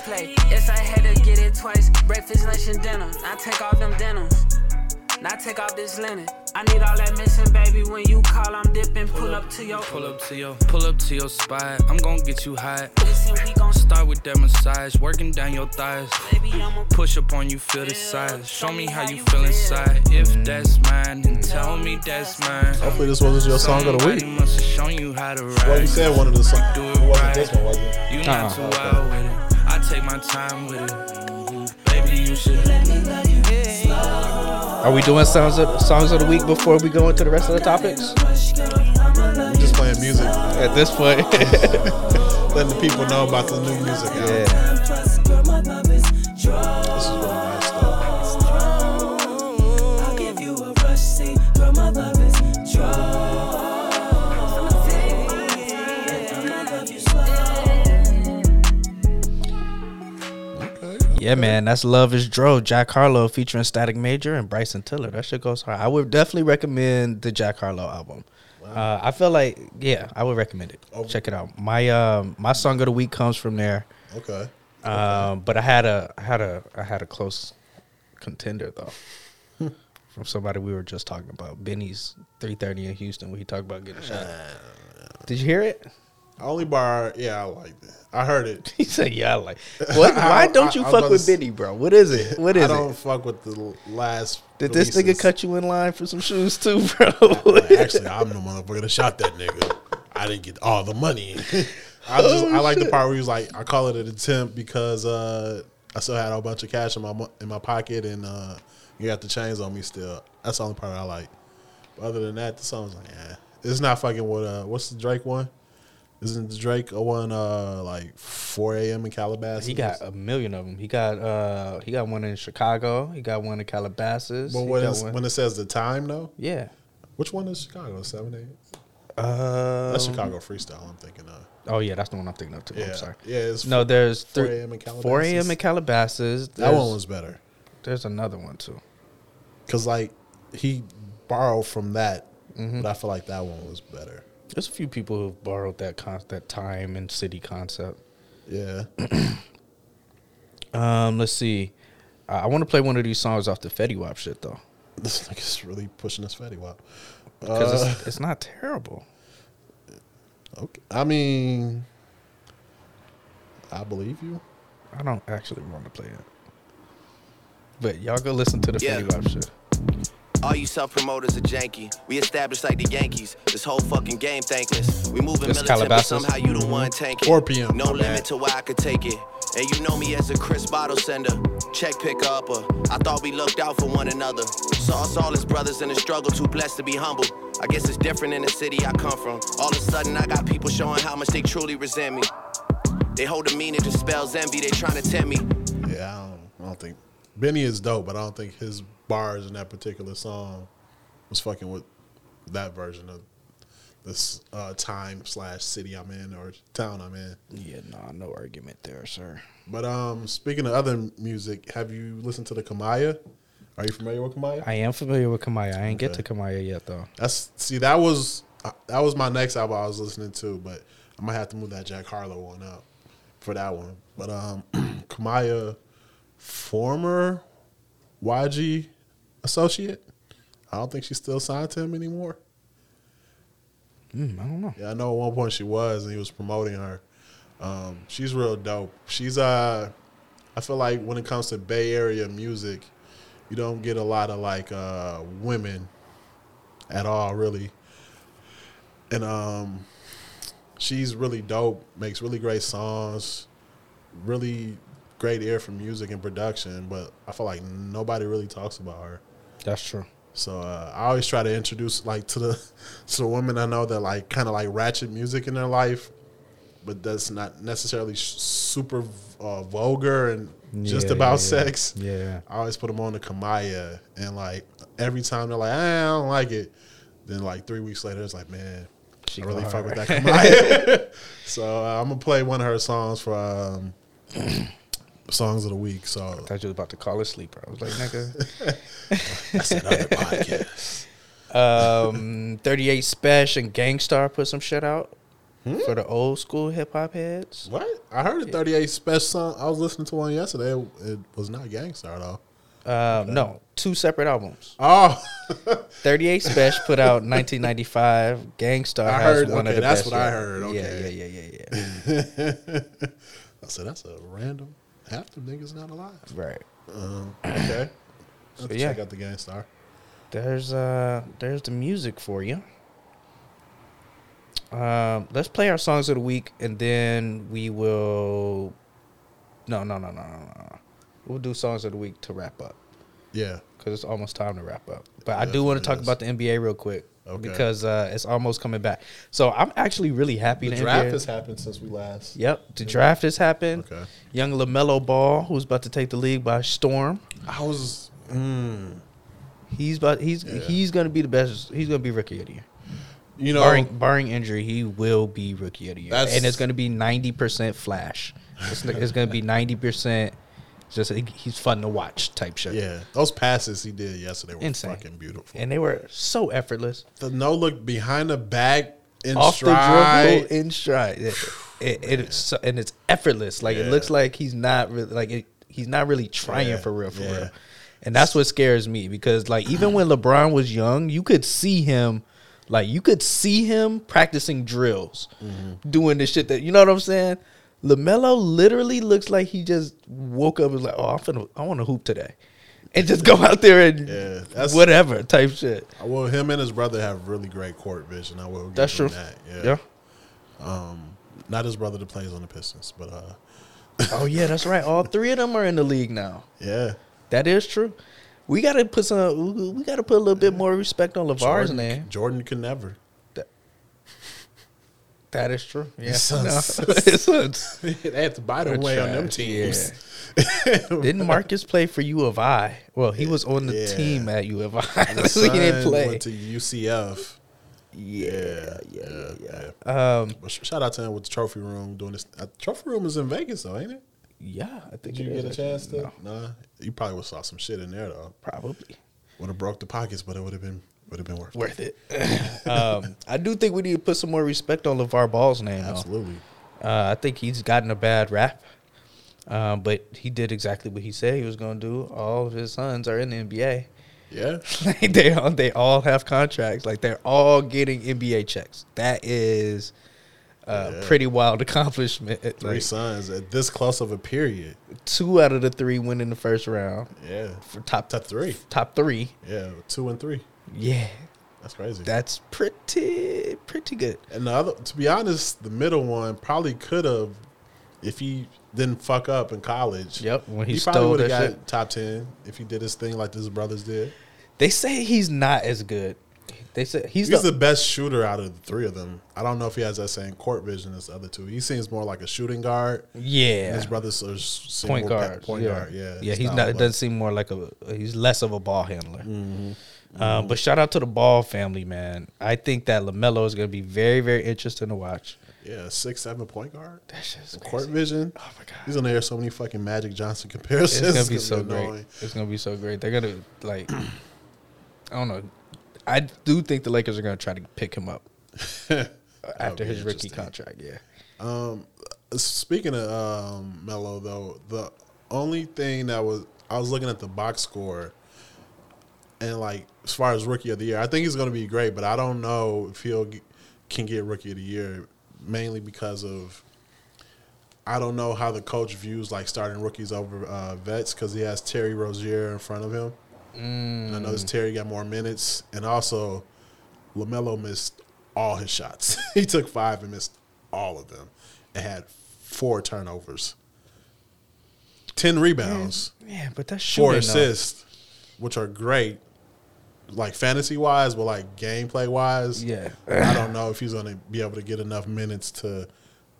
Yes, I had to get it twice. Breakfast, lunch, and dinner. I take them denims. Now take off this linen. I need all that missing, baby. When you call, I'm dipping. Pull up to your. Pull up to your, pull up to your spot. I'm gonna get you hot. Listen, we gon' Start with that massage, working down your thighs. baby, I'ma Push up on you, feel the size. Show me how you feel inside. If that's mine, then tell me that's mine. Hopefully this wasn't your song of the Somebody week. must have shown you how to ride. Well, you said one of the songs. Do It it wasn't right. this one, was it? You not too wild with it. I take my time with it. Baby, you should. Are we doing songs of, songs of the week before we go into the rest of the topics? We're just playing music, At this point, letting the people know about the new music. yeah. Yeah, man, that's Luv Is Dro, Jack Harlow featuring Static Major and Bryson Tiller. That shit goes hard. I would definitely recommend the Jack Harlow album. Uh, I feel like, yeah, I would recommend it. Oh. Check it out. My um, my song of the week comes from there. Okay. Um, but I had a I had a I had a close contender though. from somebody we were just talking about. Benny's 330 in Houston when he talked about getting shot. Did you hear it? Only bar, yeah, I liked it. I heard it. He said, "Yeah, I like." What? Why don't you I- I fuck with Benny, bro? What is it? What is it? I don't fuck with the last. Did this nigga cut you in line for some shoes too, bro? Actually, I'm the motherfucker that shot that nigga. I didn't get all the money. I just I like the part where he was like, I call it an attempt because uh, I still had a whole bunch of cash in my in my pocket and uh, you got the chains on me still. That's the only part I like. But other than that, the song's like, yeah, it's not fucking what. Uh, what's the Drake one? Isn't Drake a one uh like 4 a.m. in Calabasas? he got a million of them. He got uh he got one in Chicago. He got one in Calabasas. But he when, it's, when it says the time though, yeah. which one is Chicago? Seven eight. Uh, That's Chicago freestyle. I'm thinking of. Oh yeah, that's the one I'm thinking of too. Yeah, I'm sorry. yeah. It's No, there's 4 three. a.m. in Calabasas. 4 a.m. in Calabasas. That one was better There's another one too. because like he borrowed from that, Mm-hmm. but I feel like that one was better. There's a few people who've borrowed that con- that time and city concept. Yeah, Um, let's see. I, I want to play one of these songs off the Fetty Wap shit though, this nigga's really pushing this Fetty Wap. because Uh, it's, it's not terrible. okay. I mean, I believe you. I don't actually want to play it, but y'all go listen to the Yeah. Fetty Wap shit. All you self promoters are janky. We established like the Yankees. This whole fucking game thankless. We moving This militant, but Calabasas. somehow you the one tanking. 4 p.m., No my limit bad. to where I could take it. And you know me as a Chris bottle sender, check picker upper. I thought we looked out for one another. Saw us all as brothers in the struggle, too blessed to be humble. I guess it's different in the city I come from. All of a sudden, I got people showing how much they truly resent me. They hold a meaning to spells envy, they trying to tempt me. Benny is dope, but I don't think his bars in that particular song was fucking with that version of this uh, time slash city I'm in or town I'm in. Yeah, nah, no argument there, sir. But um, speaking of other music, have you listened to the Kamaiyah? Are you familiar with Kamaiyah? I am familiar with Kamaiyah. I ain't get to Kamaiyah yet though. That's see that was uh, that was my next album I was listening to, but I might have to move that Jack Harlow one up for that one. But um, Kamaiyah, former YG associate, I don't think she's still signed to him anymore. Mm, I don't know. Yeah, I know at one point she was, and he was promoting her. Um, she's real dope. She's uh, I feel like when it comes to Bay Area music, you don't get a lot of like uh women at all, really. And um, she's really dope. Makes really great songs. Really great ear for music and production. But I feel like nobody really talks about her. That's true. So uh, I always try to introduce like to the to the women I know that like kind of like ratchet music in their life, but that's not necessarily super uh, vulgar and just about yeah, yeah. sex. Yeah. I always put them on the Kamaiyah, and like every time they're like, "Eh, I don't like it. Then like three weeks later, it's like, man, She I really go fuck with that Kamaiyah. so uh, I'm gonna play one of her songs for um, songs of the week. So I thought you was about to call a sleeper. I was like, nigga. that's another podcast. Um, 38 Spesh and Gang Starr put some shit out Hmm? for the old school hip hop heads. What? I heard a 38 Spesh song. I was listening to one yesterday. It, was not Gang Starr though. Um, no, two separate albums. Oh, 38 Spesh put out 1995. Gang Starr I has heard- one okay, of the that's best. what I heard, okay. Yeah, yeah, yeah, yeah, yeah. I said that's a random. Half the niggas not alive. right. Um, okay. So, Let's yeah. check out the Gang Starr. There's uh there's the music for you. Um, let's play our songs of the week, and then we will. No, no, no, no, no, no. We'll do songs of the week to wrap up Yeah. because it's almost time to wrap up. But I do want to talk is. about the NBA real quick Okay. because uh, it's almost coming back. So I'm actually really happy. The the draft NBA has happened since we last. Yep, the draft has happened. Okay. Young Lamelo Ball, who's about to take the league by storm. I was. Mm, He's about he's Yeah. he's gonna be the best. He's gonna be rookie of the year. you know, barring barring injury, he will be rookie of the year, and it's going to be ninety percent flash. It's, it's going to be ninety percent. Just he's fun to watch type shit. yeah, those passes he did yesterday were Insane. fucking beautiful. and they were so effortless the no look behind the back in off the dribble in stride. It, it, it- it's so- and it's effortless. Like it looks like he's not really like it, he's not really trying Yeah, for real, for yeah. real. And that's what scares me because like even when LeBron was young, you could see him. Like you could see him practicing drills, Mm-hmm. doing this shit that you know what I'm saying. Lamelo literally looks like he just woke up and was like, "Oh, I'm finna, I want to hoop today," and just go out there and Yeah, whatever type shit. Well, him and his brother have really great court vision. I will. Give That's him true. That. Yeah. Not his brother that plays on the Pistons, but uh, Oh yeah, that's right. All three of them are in the league now. yeah. That is true. We got to put some. we- We got to put a little bit more respect on Lavar's Jordan, name. Jordan could never. That is true. Yeah. His sons. No. His sons. they had to buy their way on them trash, teams. Didn't Marcus play for U of I? Well, he was on the Yeah. team at U of I. The so he didn't play. Went to UCF. yeah, Yeah, yeah, yeah. yeah. Um, shout out to him with the trophy room doing this. Uh, trophy room is in Vegas though, ain't it? yeah. I think Did you get a chance to? No, Nah, you probably would saw some shit in there though. probably Would have broke the pockets, but it would have been would have been worth. it. worth it. um, I do think we need to put some more respect on LaVar Ball's name. Absolutely. Uh, I think he's gotten a bad rap, um, but he did exactly what he said he was going to do. All of his sons are in the NBA. Yeah. like they all they all have contracts. Like they're all getting NBA checks. That is Uh, Yeah. Pretty wild accomplishment. Three Like, sons at this close of a period. two out of the three win in the first round Yeah. for top Top three. Top three. Yeah. Two and three. Yeah, That's crazy. that's pretty pretty good. and the other, to be honest, the middle one probably could have, if he didn't fuck up in college. Yep, when he he probably would have got shit. top ten if he did his thing like his brothers did. They say he's not as good. They said he's, He's the, the best shooter out of the three of them. I don't know if he has that same court vision as the other two. He seems more like a shooting guard. yeah And his brothers are point guard. Point yeah. guard. Yeah. yeah. He's not. It doesn't seem more like a. He's less of a ball handler. Mm-hmm. Um, but shout out to the Ball family, man. I think that Lamelo is going to be very, very interesting to watch. Yeah, six seven point guard. That's just Court vision. Oh my god. He's gonna hear so many fucking Magic Johnson comparisons. It's gonna be so annoying. great. It's gonna be so great. They're gonna like. I don't know. I do think the Lakers are gonna try to pick him up after his rookie contract. Yeah. Um, speaking of um, Melo, though, the only thing that was I was looking at the box score, and like as far as rookie of the year, I think he's going to be great, but I don't know if he'll can get rookie of the year, mainly because of I don't know how the coach views like starting rookies over uh, vets because he has Terry Rozier in front of him. And I noticed Terry got more minutes, and also Lamelo missed all his shots. he took five and missed all of them, and had four turnovers, ten rebounds, Yeah, but that's four assists, which are great, like fantasy wise, but like gameplay wise, Yeah. I don't know if he's going to be able to get enough minutes to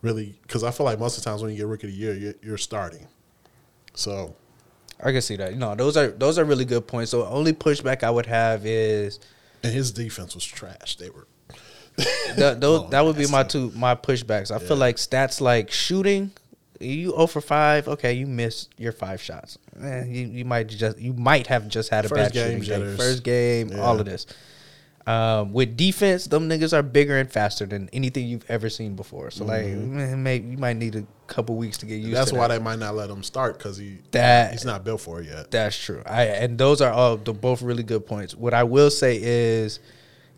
really. Because I feel like most of the times when you get rookie of the year, you're, you're starting. So I can see that. No, those are those are really good points. So only pushback I would have is and his defense was trash. They were that those, Oh, that would be my two my pushbacks. I feel like stats like shooting, you 0 for five. Okay, you missed your five shots. Eh, you you might just you might have just had a First bad game shooting game. First game, all of this. Um, with defense, them niggas are bigger and faster than anything you've ever seen before. So like, eh, may, you might need a couple weeks to get used. Mm-hmm. That's to why that. they might not let him start because he That- he's not built for it yet. That's true. I and those are all the both really good points. What I will say is,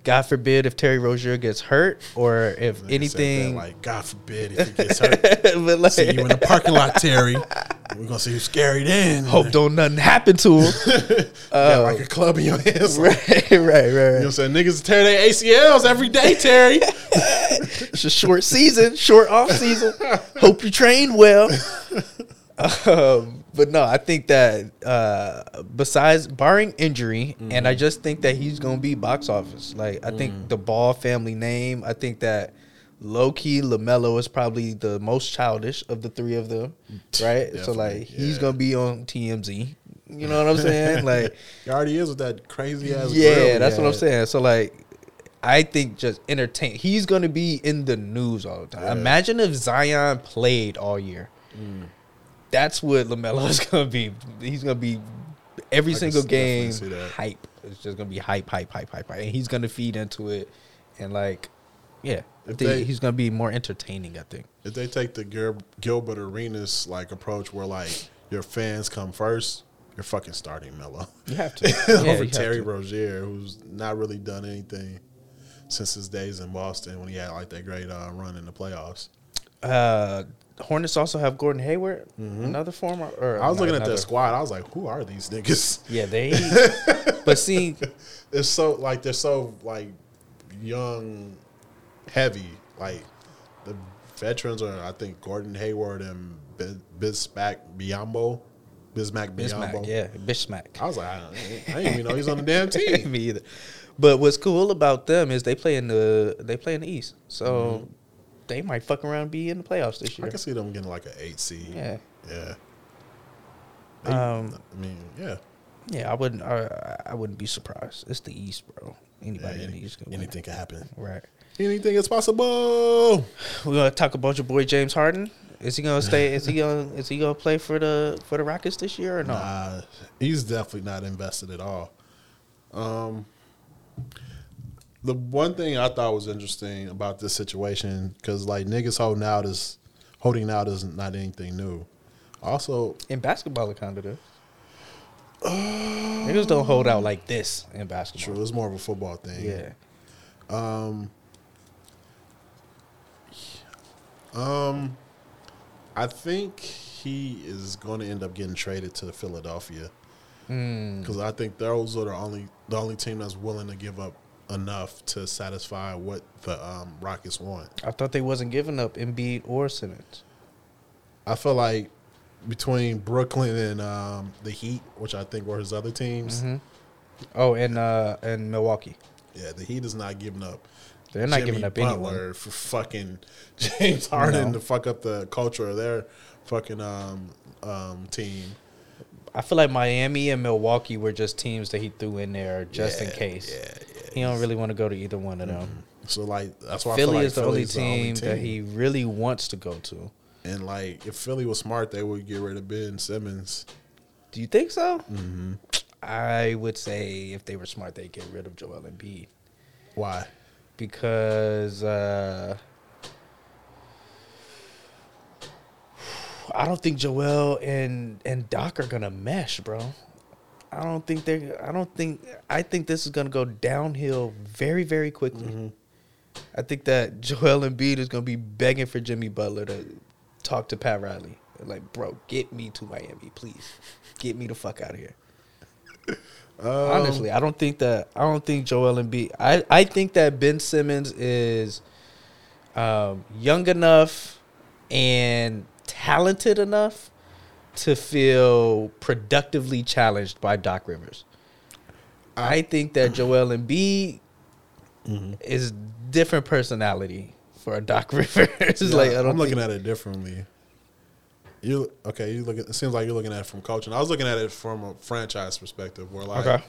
God forbid if Terry Rozier gets hurt or if Nigga said that, anything. like God forbid if he gets hurt, but like, see you in the parking lot, Terry. We're gonna see you scary then. hope don't nothing happen to him. You oh. got like a club in your hands. Like, right, right, right. You know what I'm saying? Niggas tear their ACLs every day, Terry. It's a short season, short off season. Hope you train well. Um, but no, I think that uh, besides barring injury, and Mm-hmm. I just think that he's gonna be box office. Like I Mm. think the Ball family name. I think that low key Lamelo is probably the most childish of the three of them, right? so like he's gonna be on TMZ. You know what I'm saying? Like He already is with that crazy ass. yeah, grill that's what I'm saying. So like, I think just entertain. He's gonna be in the news all the time. Yeah. Imagine if Zion played all year. Mm. That's what Lamelo is gonna be. He's gonna be every can single game definitely see that. hype. It's just gonna be hype, hype, hype, hype, hype, and he's gonna feed into it. And like, yeah, If they- he's gonna be more entertaining. I think. If they take the Gil- Gilbert Arenas like approach, where like your fans come first, you're fucking starting Melo. You have to over Terry. Rozier, who's not really done anything since his days in Boston when he had like that great uh, run in the playoffs. Uh, Hornets also have Gordon Hayward, mm-hmm. another former. Or I was not looking at the squad. I was like, who are these niggas? Yeah, they. but see, It's so like they're so like young, heavy. Like the veterans are, I think, Gordon Hayward and Bi- Bismack Biyombo. Bismack Biyombo. Yeah, Bismack. I was like, I, don't- I didn't even know he's on the damn team. Me either. But what's cool about them is they play in the they play in the East, so mm-hmm. They might fuck around and be in the playoffs this Mm-hmm. I can see them getting like an eight seed. Yeah, Yeah. They- Um, I mean, yeah. yeah, I wouldn't I, I wouldn't be surprised. It's the East, bro. yeah Anybody in the East can anything can happen. Right. Anything is possible. We're gonna talk about your boy James Harden. Is he gonna stay? Is he gonna is he gonna play for the for the Rockets this year or no? Nah, he's definitely not invested at all. Um, the one thing I thought was interesting about this situation because like niggas holding out is holding out is not anything new. Also, In basketball, it kind of does. Niggas don't hold out like this in basketball. true, it's more of a football thing. Yeah. Um, Um, I think he is going to end up getting traded to Philadelphia Hmm. because I think those are the only the only team that's willing to give up enough to satisfy what the um, Rockets want. I thought they wasn't giving up Embiid or Simmons. I feel like between Brooklyn and um, the Heat, which I think were his other teams, Mm-hmm. Oh, and uh, and Milwaukee. yeah, the Heat is not giving up. They're not Jimmy giving up Butler anyone. for fucking James Harden No. to fuck up the culture of their fucking um, um, team. I feel like Miami and Milwaukee were just teams that he threw in there just in case. Yeah, yeah. He don't really want to go to either one of them. So like that's why I Philly like is the only, Philly's team that he really wants to go to. and like if Philly was smart, they would get rid of Ben Simmons. Do you think so? Mm-hmm. I would say if they were smart, they'd get rid of Joel Embiid Why? because uh, I don't think Joel and and Doc are gonna mesh, bro. I don't think they're. I don't think. I think this is gonna go downhill very, very quickly. I think that Joel Embiid is gonna be begging for Jimmy Butler to talk to Pat Riley. Like, bro, get me to Miami, please. Get me the fuck out of here. Honestly, I don't think that. I don't think Joel Embiid. I I think that Ben Simmons is um, young enough and talented enough to feel productively challenged by Doc Rivers. I think that Joel Embiid mm-hmm. is different personality for a Doc Rivers. Yeah, like I don't I'm looking at it differently. You okay? You look at it seems like you're looking at it from coaching. I was looking at it from a franchise perspective, where like Okay.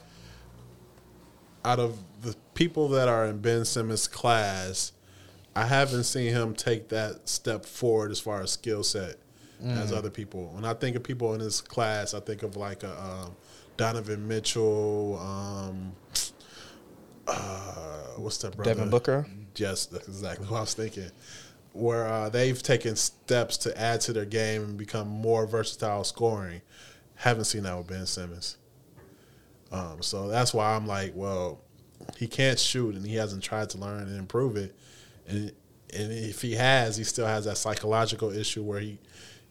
out of the people that are in Ben Simmons' class, I haven't seen him take that step forward as far as skill set as Mm. other people. When I think of people in this class, I think of like a um, Donovan Mitchell. Um, uh, what's that brother? Devin Booker? Yes, that's exactly what I was thinking. Where uh, they've taken steps to add to their game and become more versatile scoring. Haven't seen that with Ben Simmons. Um, so that's why I'm like, well, he can't shoot and he hasn't tried to learn and improve it. And and if he has, he still has that psychological issue where he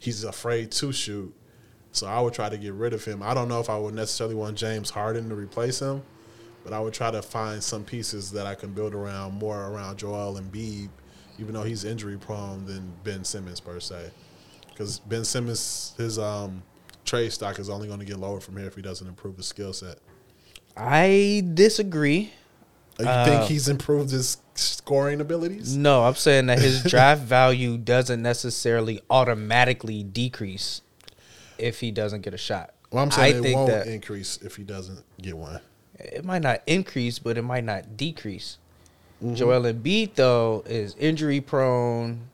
he's afraid to shoot. So I would try to get rid of him. I don't know if I would necessarily want James Harden to replace him, but I would try to find some pieces that I can build around more around Joel and Embiid, even though he's injury prone than Ben Simmons per se. Because Ben Simmons, his um, trade stock is only going to get lower from here if he doesn't improve his skill set. I disagree. You Uh, think he's improved his scoring abilities? No, I'm saying that his draft value doesn't necessarily automatically decrease if he doesn't get a shot. Well, I'm saying I it think won't that increase if he doesn't get one. it might not increase, but it might not decrease. Mm-hmm. Joel Embiid though is injury prone.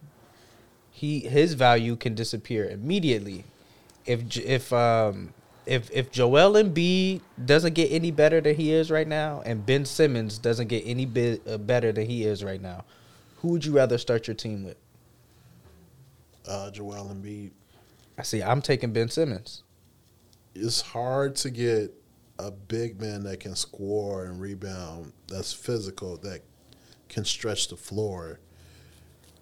He his value can disappear immediately if if um if if Joel Embiid doesn't get any better than he is right now, and Ben Simmons doesn't get any bit uh, better than he is right now, who would you rather start your team with? Uh, Joel Embiid. I see. I'm taking Ben Simmons. It's hard to get a big man that can score and rebound, that's physical, that can stretch the floor.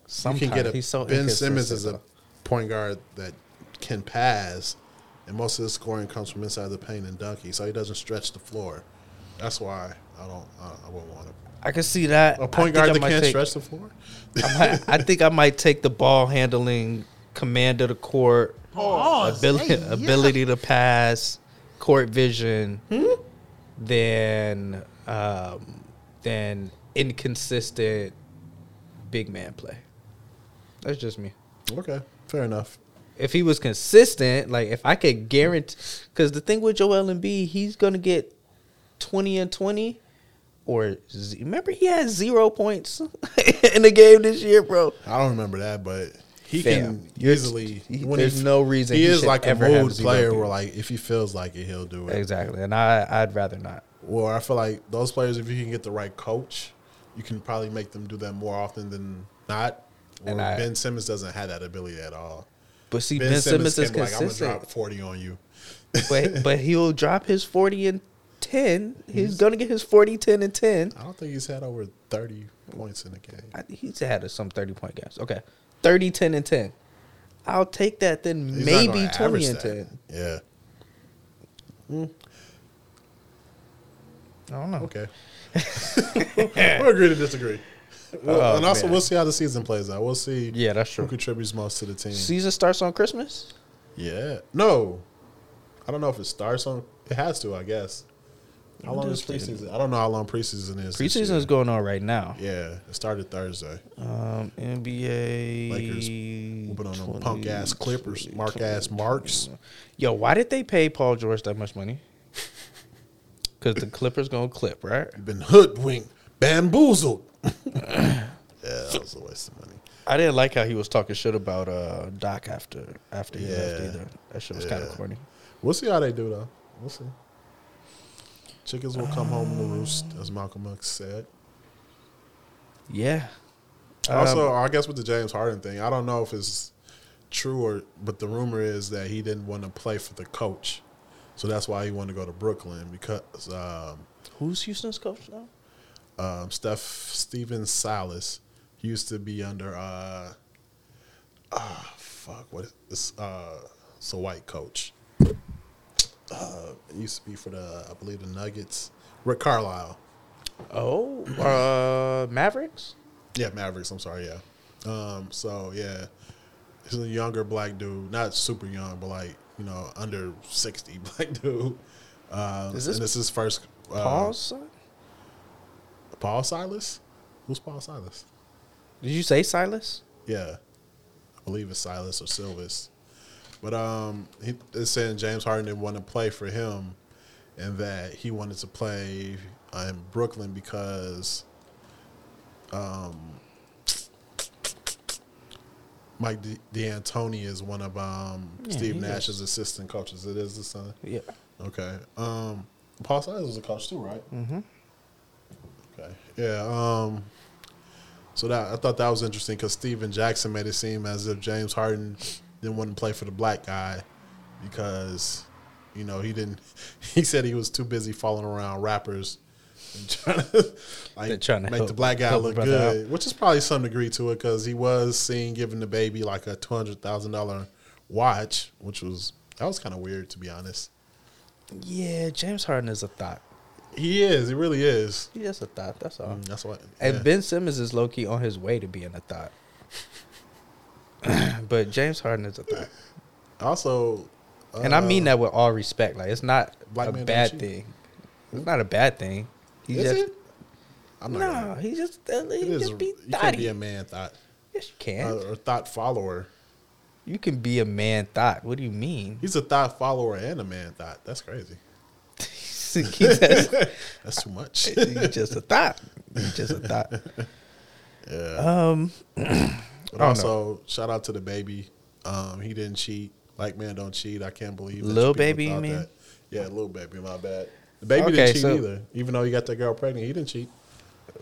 Sometimes you can get a he's so Ben Simmons is a point guard that can pass, and most of his scoring comes from inside the paint and dunking, so he doesn't stretch the floor. That's why I don't. I, I wouldn't want him. I can see that. A I point guard I that can't take- stretch the floor. I, might, I think I might take the ball handling, command of the court, ability, ability to pass, court vision, than um, than inconsistent big man play. That's just me. Okay, fair enough. If he was consistent, like if I could guarantee, because the thing with Joel Embiid, he's gonna get twenty and twenty. Or z- remember he had zero points in the game this year, bro. I don't remember that, but he Fam, can easily. he- when there's no reason he, he is like a mood player. Where like if he feels like it, he'll do it. Exactly, and I I'd rather not. Well, I feel like those players, if you can get the right coach, you can probably make them do that more often than not. Or And I- Ben Simmons doesn't have that ability at all. But see, Ben, Simmons, is can be like, I'm gonna consistent, drop forty on you. but but he'll drop his forty and ten. He's gonna get his 40, 10, and ten. I don't think he's had over thirty points in a game. I, he's had some thirty point games. Okay, 30, 10, and 10. I'll take that then He's maybe 20 average and that. 10. Yeah. Mm. I don't know. Okay. we'll agree to disagree. Well, Oh, and also, man. we'll see how the season plays out. We'll see Yeah, that's true. who contributes most to the team. Season starts on Christmas? Yeah. No. I don't know if it starts on. It has to, I guess. How long is preseason? I don't know how long preseason is. Preseason is going on right now. Yeah, it started Thursday. Um, NBA. Lakers whooping on them 20, punk ass Clippers, 20, mark ass Marks. Yo, why did they pay Paul George that much money? Because the Clippers gonna clip, right? Been hoodwinked, bamboozled. Yeah, that was a waste of money. I didn't like how he was talking shit about uh, Doc after after he left Yeah. either. That shit was kind of corny. We'll see how they do though. We'll see. Chickens will come home to roost, as Malcolm X said. Yeah. Also, Um, I guess with the James Harden thing, I don't know if it's true or, but the rumor is that he didn't want to play for the coach, so that's why he wanted to go to Brooklyn because um, who's Houston's coach now? Um, Steph Stephen Silas used to be under uh, ah fuck what is this uh, it's a white coach. Uh, used to be for the I believe the Nuggets. Rick Carlisle. Oh, uh, Mavericks. Yeah, Mavericks. I'm sorry. Yeah. Um. So yeah, he's a younger black dude, not super young, but like you know under sixty black dude. Um, Is this and this is his first. Uh, Paul's son? Paul Silas. Who's Paul Silas? Did you say Silas? Yeah, I believe it's Silas or Silvis. But um, he is saying James Harden didn't want to play for him, and that he wanted to play uh, in Brooklyn because, um, Mike D- D'Antoni is one of um Yeah, Steve Nash's is. assistant coaches. It is the son. Yeah. Okay. Um, Paul Silas was a coach too, right? Mm-hmm. Okay. Yeah. Um. So that I thought that was interesting because Stephen Jackson made it seem as if James Harden didn't want to play for the black guy because, you know, he didn't. He said he was too busy following around rappers and trying to like trying to make the black guy look good, which is probably some degree to it because he was seen giving the baby like a two hundred thousand dollar watch, which was that was kind of weird to be honest. Yeah, James Harden is a thought. He is. He really is. He is a thought. That's all. Mm, That's what. And yeah. Ben Simmons is low key on his way to being a thought. but James Harden is a thought. also, And I mean uh, that with all respect. Like it's not a bad thing. It's not a bad thing. He Is just it? I'm not. no. gonna- He just uh, he It is. just be You can't be a man thought Yes, you can. uh, or thought follower. you can be a man thought. What do you mean? He's a thought follower and a man thought. That's crazy. Just, That's too much. he's just a thought. He's just a thought. yeah. Um, But also, shout out to the baby. Um, he didn't cheat. Like man, don't cheat. I can't believe. Little Baby, you mean? that. Yeah, little baby. My bad. The baby Okay, didn't cheat so- either. Even though he got that girl pregnant, he didn't cheat.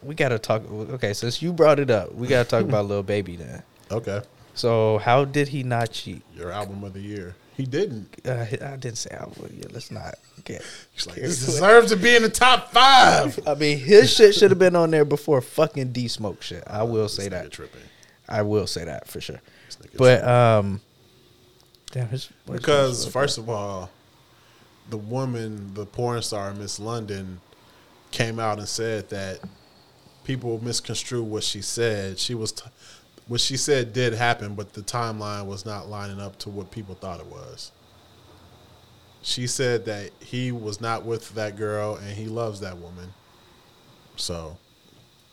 we gotta talk. Okay, since you brought it up, we gotta talk about little Baby then. Okay, So how did he not cheat? your album of the year. He didn't. Uh, I didn't say I would. Yeah, let's not get. He's like, this deserves to be in the top five. I mean, his shit should have been on there before fucking D Smoke shit. I will say that. tripping. I will say that for sure. But um, damn, his Because his- first of all, the woman, the porn star Miss London, came out and said that people misconstrue what she said. She was, t- what she said did happen, but the timeline was not lining up to what people thought it was. She said that he was not with that girl and he loves that woman. So,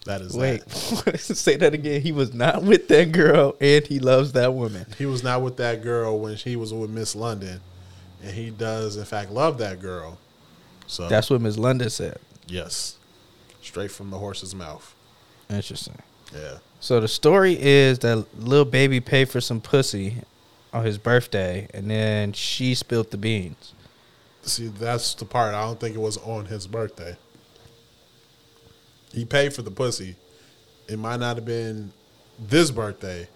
that is wait, that. say that again. He was not with that girl, and he loves that woman. He was not with that girl when he was with Miss London, and he does in fact love that girl. So That's what Miss London said. yes, straight from the horse's mouth. Interesting. Yeah, So the story is that little baby paid for some pussy on his birthday, and then she spilled the beans. see that's the part. I don't think it was on his birthday. He paid for the pussy. It might not have been this birthday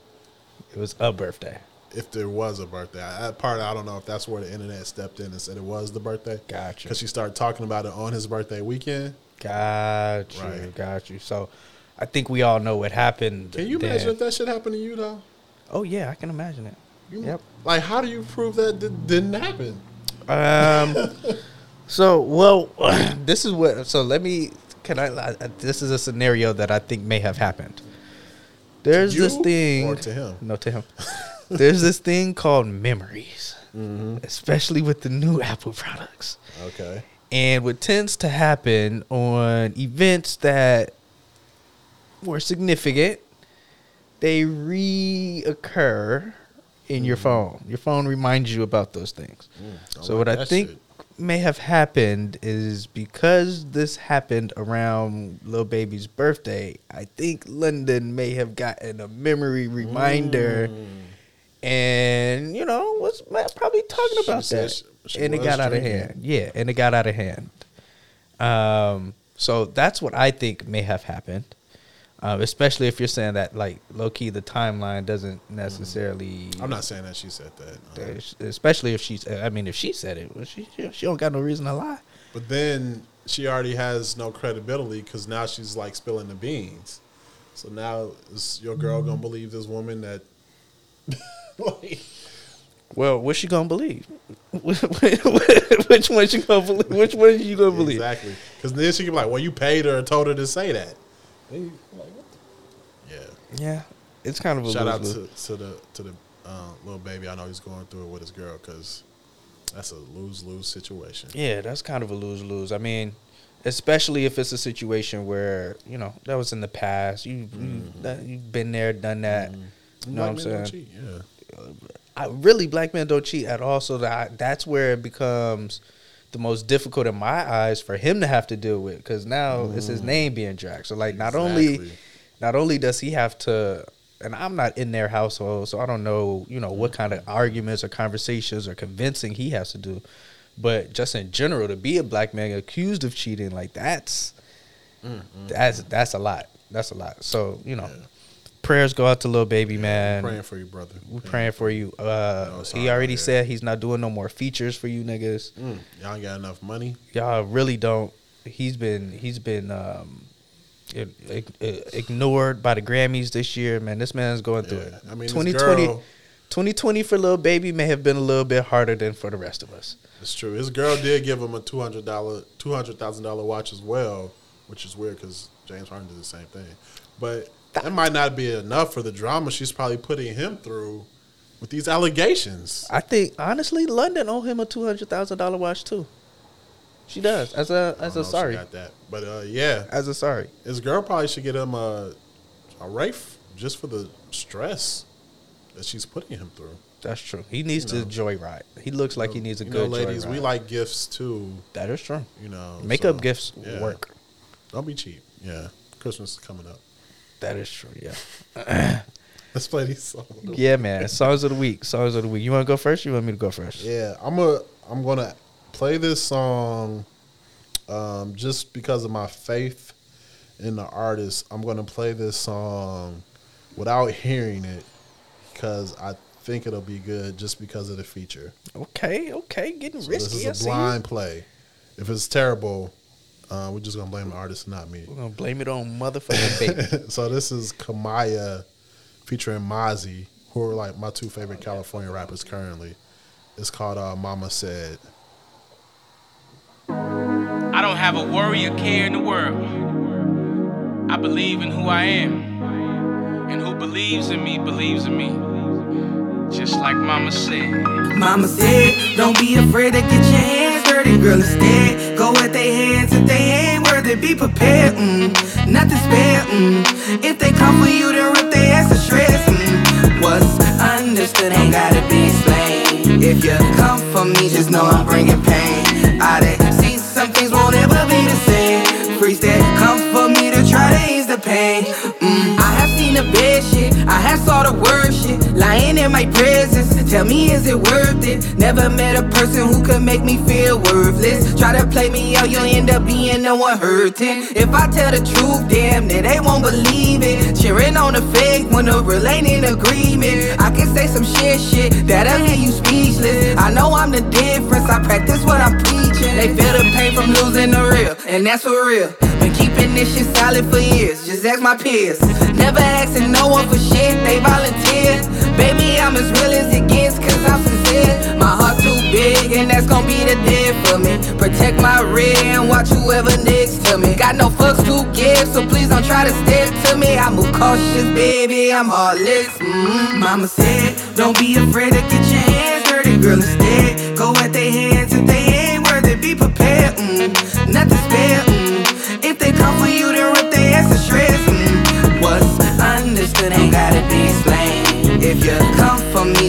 It was a birthday. if there was a birthday. That part I don't know if that's where the internet stepped in and said it was the birthday. Gotcha. Because she started talking about it on his birthday weekend. Got you. Right. Got you. So I think we all know what happened. Can you then. imagine if that shit happened to you though? Oh yeah, I can imagine it. You- Yep. Like, how do you prove that did, didn't happen? Um. so well, this is what. So let me. Can I? I- This is a scenario that I think may have happened. There's this thing. to him? No, to him. There's this thing called memories, Mm-hmm. especially with the new Apple products. Okay. And what tends to happen on events that were significant, they reoccur in your phone. Your phone reminds you about those things. I so like what I think shit. may have happened is because this happened around Lil Baby's birthday, I think London may have gotten a memory reminder Mm. and you know was probably talking She about that and it got out of hand yeah and it got out of hand um so that's what i think may have happened um, especially if you're saying that like low key the timeline doesn't necessarily I'm not saying that she said that. uh, especially if she's i mean if she said it well, she she don't got no reason to lie But then she already has no credibility because now she's like spilling the beans. So now is your girl gonna believe this woman that? like, well what's she gonna believe which one she gonna believe which one is you gonna believe exactly. Because then she can be like, "Well, you paid her and told her to say that" you like, what the- Yeah. it's kind of a Shout out to, to the to the uh, little baby. I know he's going through it with his girl because that's a lose lose situation. Yeah, that's kind of a lose lose. I mean, especially if it's a situation where you know that was in the past. You, you mm-hmm. that, you've been there, done that. Mm-hmm. You know what I'm Black men don't saying? Yeah. I really black men don't cheat at all. So that that's where it becomes the most difficult in my eyes for him to have to deal with because now it's his mm. name being dragged. So like, not only Exactly. Not only does he have to. And I'm not in their household, so I don't know, you know, what kind of arguments or conversations or convincing he has to do. But just in general, to be a black man accused of cheating, like that's that's that's a lot. That's a lot. So you know, prayers go out to little baby man. Praying for you, brother. We're praying for you. Uh, No, he already said he's not doing no more features for you niggas. Mm, y'all ain't got enough money. Y'all really don't. He's been he's been um, ig- ig- ignored by the Grammys this year. Man, this man's going through Yeah. it. I mean, 2020, girl- 2020 for little baby may have been a little bit harder than for the rest of us. It's true. His girl did give him a two hundred dollar, two hundred thousand dollar watch as well, which is weird because James Harden did the same thing. But that might not be enough for the drama she's probably putting him through with these allegations. I think honestly, London owe him a two hundred thousand dollar watch too. She does as a as a sorry got that, but uh, yeah, as a sorry. his girl probably should get him a a Wraith just for the stress that she's putting him through. That's true. He needs You know. to joyride. He looks like he needs a you good know, ladies, joyride. we like gifts too. that is true. You know, Makeup so, gifts yeah. work. Don't be cheap. Yeah, Christmas is coming up. That is true. Yeah. Let's play these songs. Yeah, man. Songs of the week. Songs of the week. You want to go first? You want me to go first? Yeah, I'm a I'm gonna play this song um, just because of my faith in the artist. I'm gonna play this song without hearing it because I think it'll be good just because of the feature. Okay. Okay. Getting So risky. This is a blind play. If it's terrible, uh, we're just gonna blame the artist, not me. We're gonna blame it on motherfucking baby. so this is Kamaiyah featuring Mozzy, who are like my two favorite California rappers currently. It's called uh, Mama Said. I don't have a worry or care in the world. I believe in who I am. And who believes in me, believes in me. Just like Mama said. Mama said, don't be afraid to get your hands dirty, girl. Instead, go with their hands if they ain't worthy. Be prepared, mm, not to spare, mm. If they come for you, then rip their ass to shreds, mm. What's understood ain't gotta be explained. If you come for me, just know I'm bringing pain. I done in my tell me is it worth it? Never met a person who could make me feel worthless. Try to play me out, you'll end up being the one hurting. If I tell the truth, damn, then they won't believe it. Cheering on the fake when the real ain't in agreement. I can say some shit, shit that'll hear you speechless. I know I'm the difference, I practice what I'm preaching. They feel the pain from losing the real, and that's for real. Been keeping this shit solid for years, just ask my peers. Never asking no one for shit, they volunteer. Baby, I'm as real as it gets, cause I'm sincere. My heart too big, and that's gonna be the deal for me. Protect my rear and watch whoever next to me. Got no fucks to give, so please don't try to step to me. I move cautious, baby, I'm heartless. Mm-hmm. Mama said, don't be afraid to get your hands dirty, girl. Instead, go at their hands if they ain't worthy. Be prepared, mm, spare. Mm. If they come for you, then rip their ass to shreds. Mm. What's understood ain't gotta be explained. If you come for me,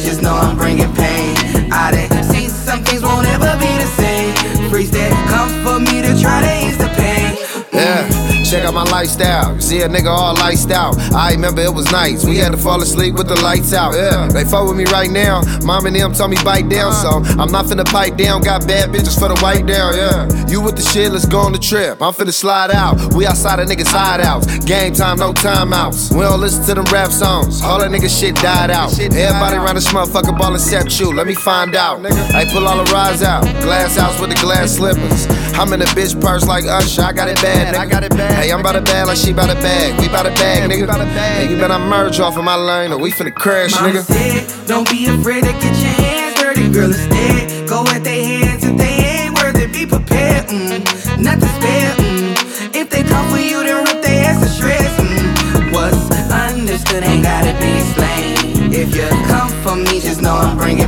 check out my lifestyle. You see a nigga all liced out. I remember it was nights. We had to fall asleep with the lights out. Yeah, they fuck with me right now. Mom and them told me bite down, uh-huh. so I'm not finna pipe down. Got bad bitches for the white down. Yeah, you with the shit? Let's go on the trip. I'm finna slide out. We outside a niggas side outs. Game time, no timeouts. We don't listen to them rap songs. All that nigga shit died out. Everybody around this motherfucker ball except you. Let me find out. I pull all the rides out. Glass house with the glass slippers. I'm in a bitch purse like Usher. I got it bad, nigga. I got it bad. Hey, I'm about to bag like she about to bag. We about to bag, nigga. Hey, you better merge off of my lane or we finna crash, nigga. said, don't be afraid to get your hands dirty, girl. Instead, go at their hands if they ain't worthy. Be prepared, mm, nothing spare. Mm. If they come for you, then rip their ass to shreds. Mm. What's understood ain't gotta be explained. If you come for me, just know I'm bringing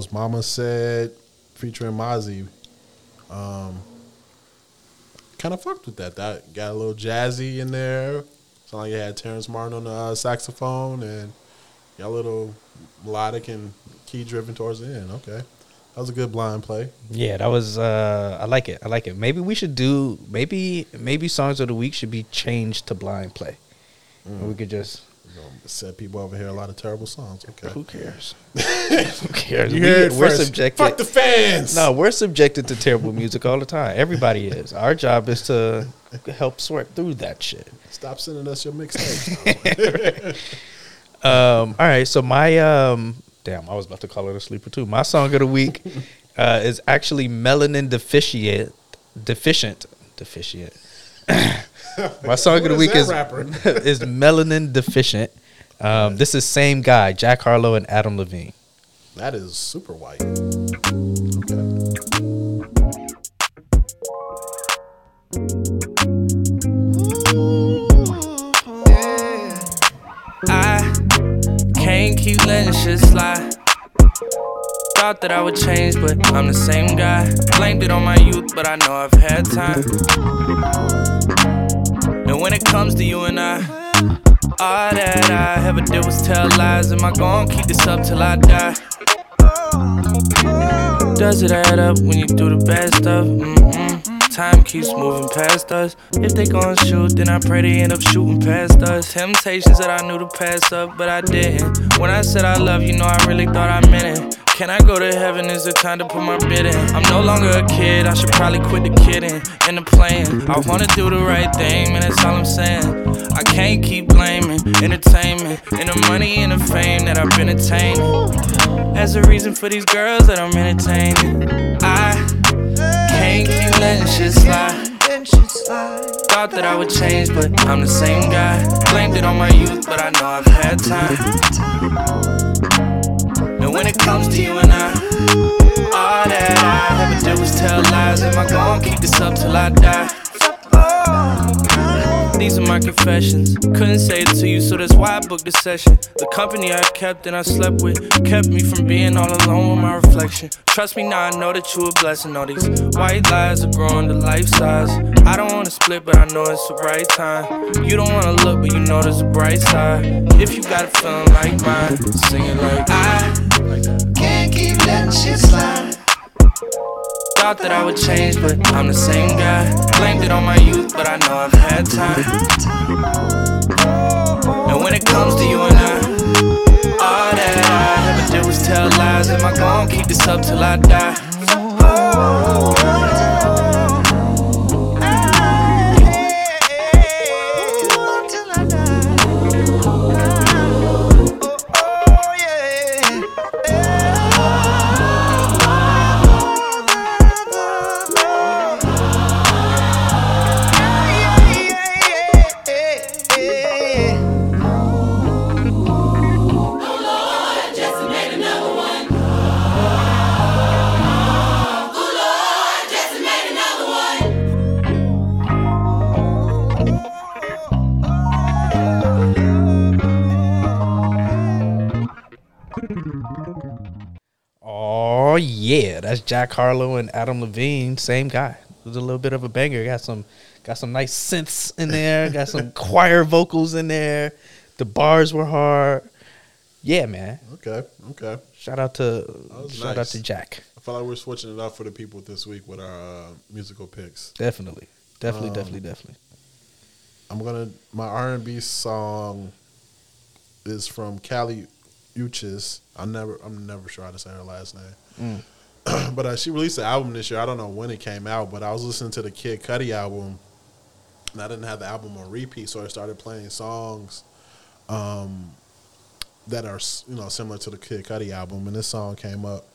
was Mama Said featuring Mozzy. Um, kind of fucked with that. That got a little jazzy in there. Sound like you had Terrace Martin on the uh, saxophone and got a little melodic and key driven towards the end. Okay, that was a good blind play. Yeah, that was. Uh, I like it. I like it. Maybe we should do. Maybe maybe songs of the week should be changed to blind play. And we could just. You know, set people over here a lot of terrible songs. Okay, Who cares? who cares? you we, heard we're first. subjected. Fuck the fans. No, we're subjected to terrible music all the time. Everybody is. Our job is to help sort through that shit. stop sending us your mixtapes. Um, all right, so my um, damn, I was about to call it a sleeper too. My song of the week uh, is actually melanin deficient, deficient, deficient. my song of the week that is rapper? is melanin deficient. Um, this is same guy, Jack Harlow and Adam Levine. that is super white. Okay. I can't keep letting shit slide. Thought that I would change, but I'm the same guy. Blamed it on my youth, but I know I've had time. When it comes to you and I, all that I ever did was tell lies. Am I gonna keep this up till I die? Does it add up when you do the bad stuff? Mm-mm. Time keeps moving past us. If they gon' shoot, then I pray they end up shooting past us. Temptations that I knew to pass up, but I didn't. When I said I love you, know I really thought I meant it. Can I go to heaven? Is it time to put my bid in? I'm no longer a kid, I should probably quit the kidding and the playing. I wanna do the right thing, man, that's all I'm saying. I can't keep blaming entertainment and the money and the fame that I've been attaining as a reason for these girls that I'm entertaining. I can't keep letting shit slide. Thought that I would change, but I'm the same guy. Blamed it on my youth, but I know I've had time. And when it comes to you and I, all that I ever did was tell lies. Am I gonna keep this up till I die? These are my confessions. Couldn't say it to you, so that's why I booked the session. The company I kept and I slept with kept me from being all alone with my reflection. Trust me now, I know that you a blessing. All these white lies are growing to life size. I don't wanna split, but I know it's the right time. You don't wanna look, but you know there's a bright side. If you got a feeling like mine, sing it like I can't keep letting shit slide thought that I would change, but I'm the same guy. Blamed it on my youth, but I know I've had time. And when it comes to you and I, all that I ever did was tell lies. Am I gonna keep this up till I die? Oh. That's Jack Harlow and Adam Levine, same guy. It was a little bit of a banger. Got some, got some nice synths in there. got some choir vocals in there. The bars were hard. Yeah, man. Okay, okay. Shout out to shout out to Jack. I feel like we're switching it up for the people this week with our uh, musical picks. Definitely, definitely, Um, definitely, definitely. I'm gonna my R and B song is from Kali Uchis. I never I'm never sure how to say her last name. but uh, she released an album this year. I don't know when it came out, but I was listening to the Kid Cudi album, and I didn't have the album on repeat, so I started playing songs um, that are you know similar to the Kid Cudi album, and this song came up.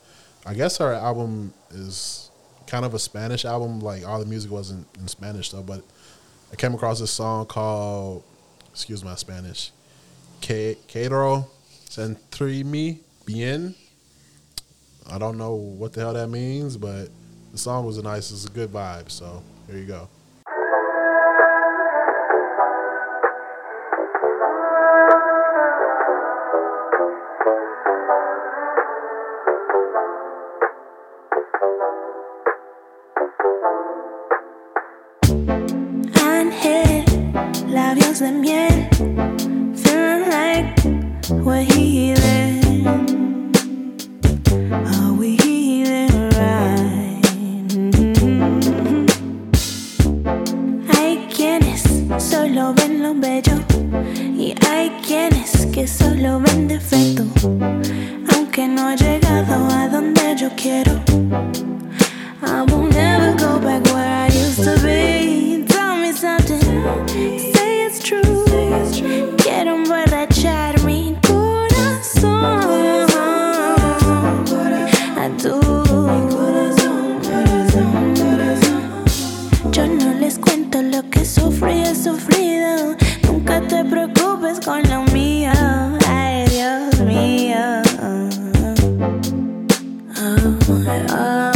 I guess her album is kind of a Spanish album. Like all the music wasn't in Spanish though, but I came across this song called, excuse my Spanish, Que Quiero sentirme bien. I don't know what the hell that means, but the song was nice, it's a good vibe. So here you go. Oh, oh,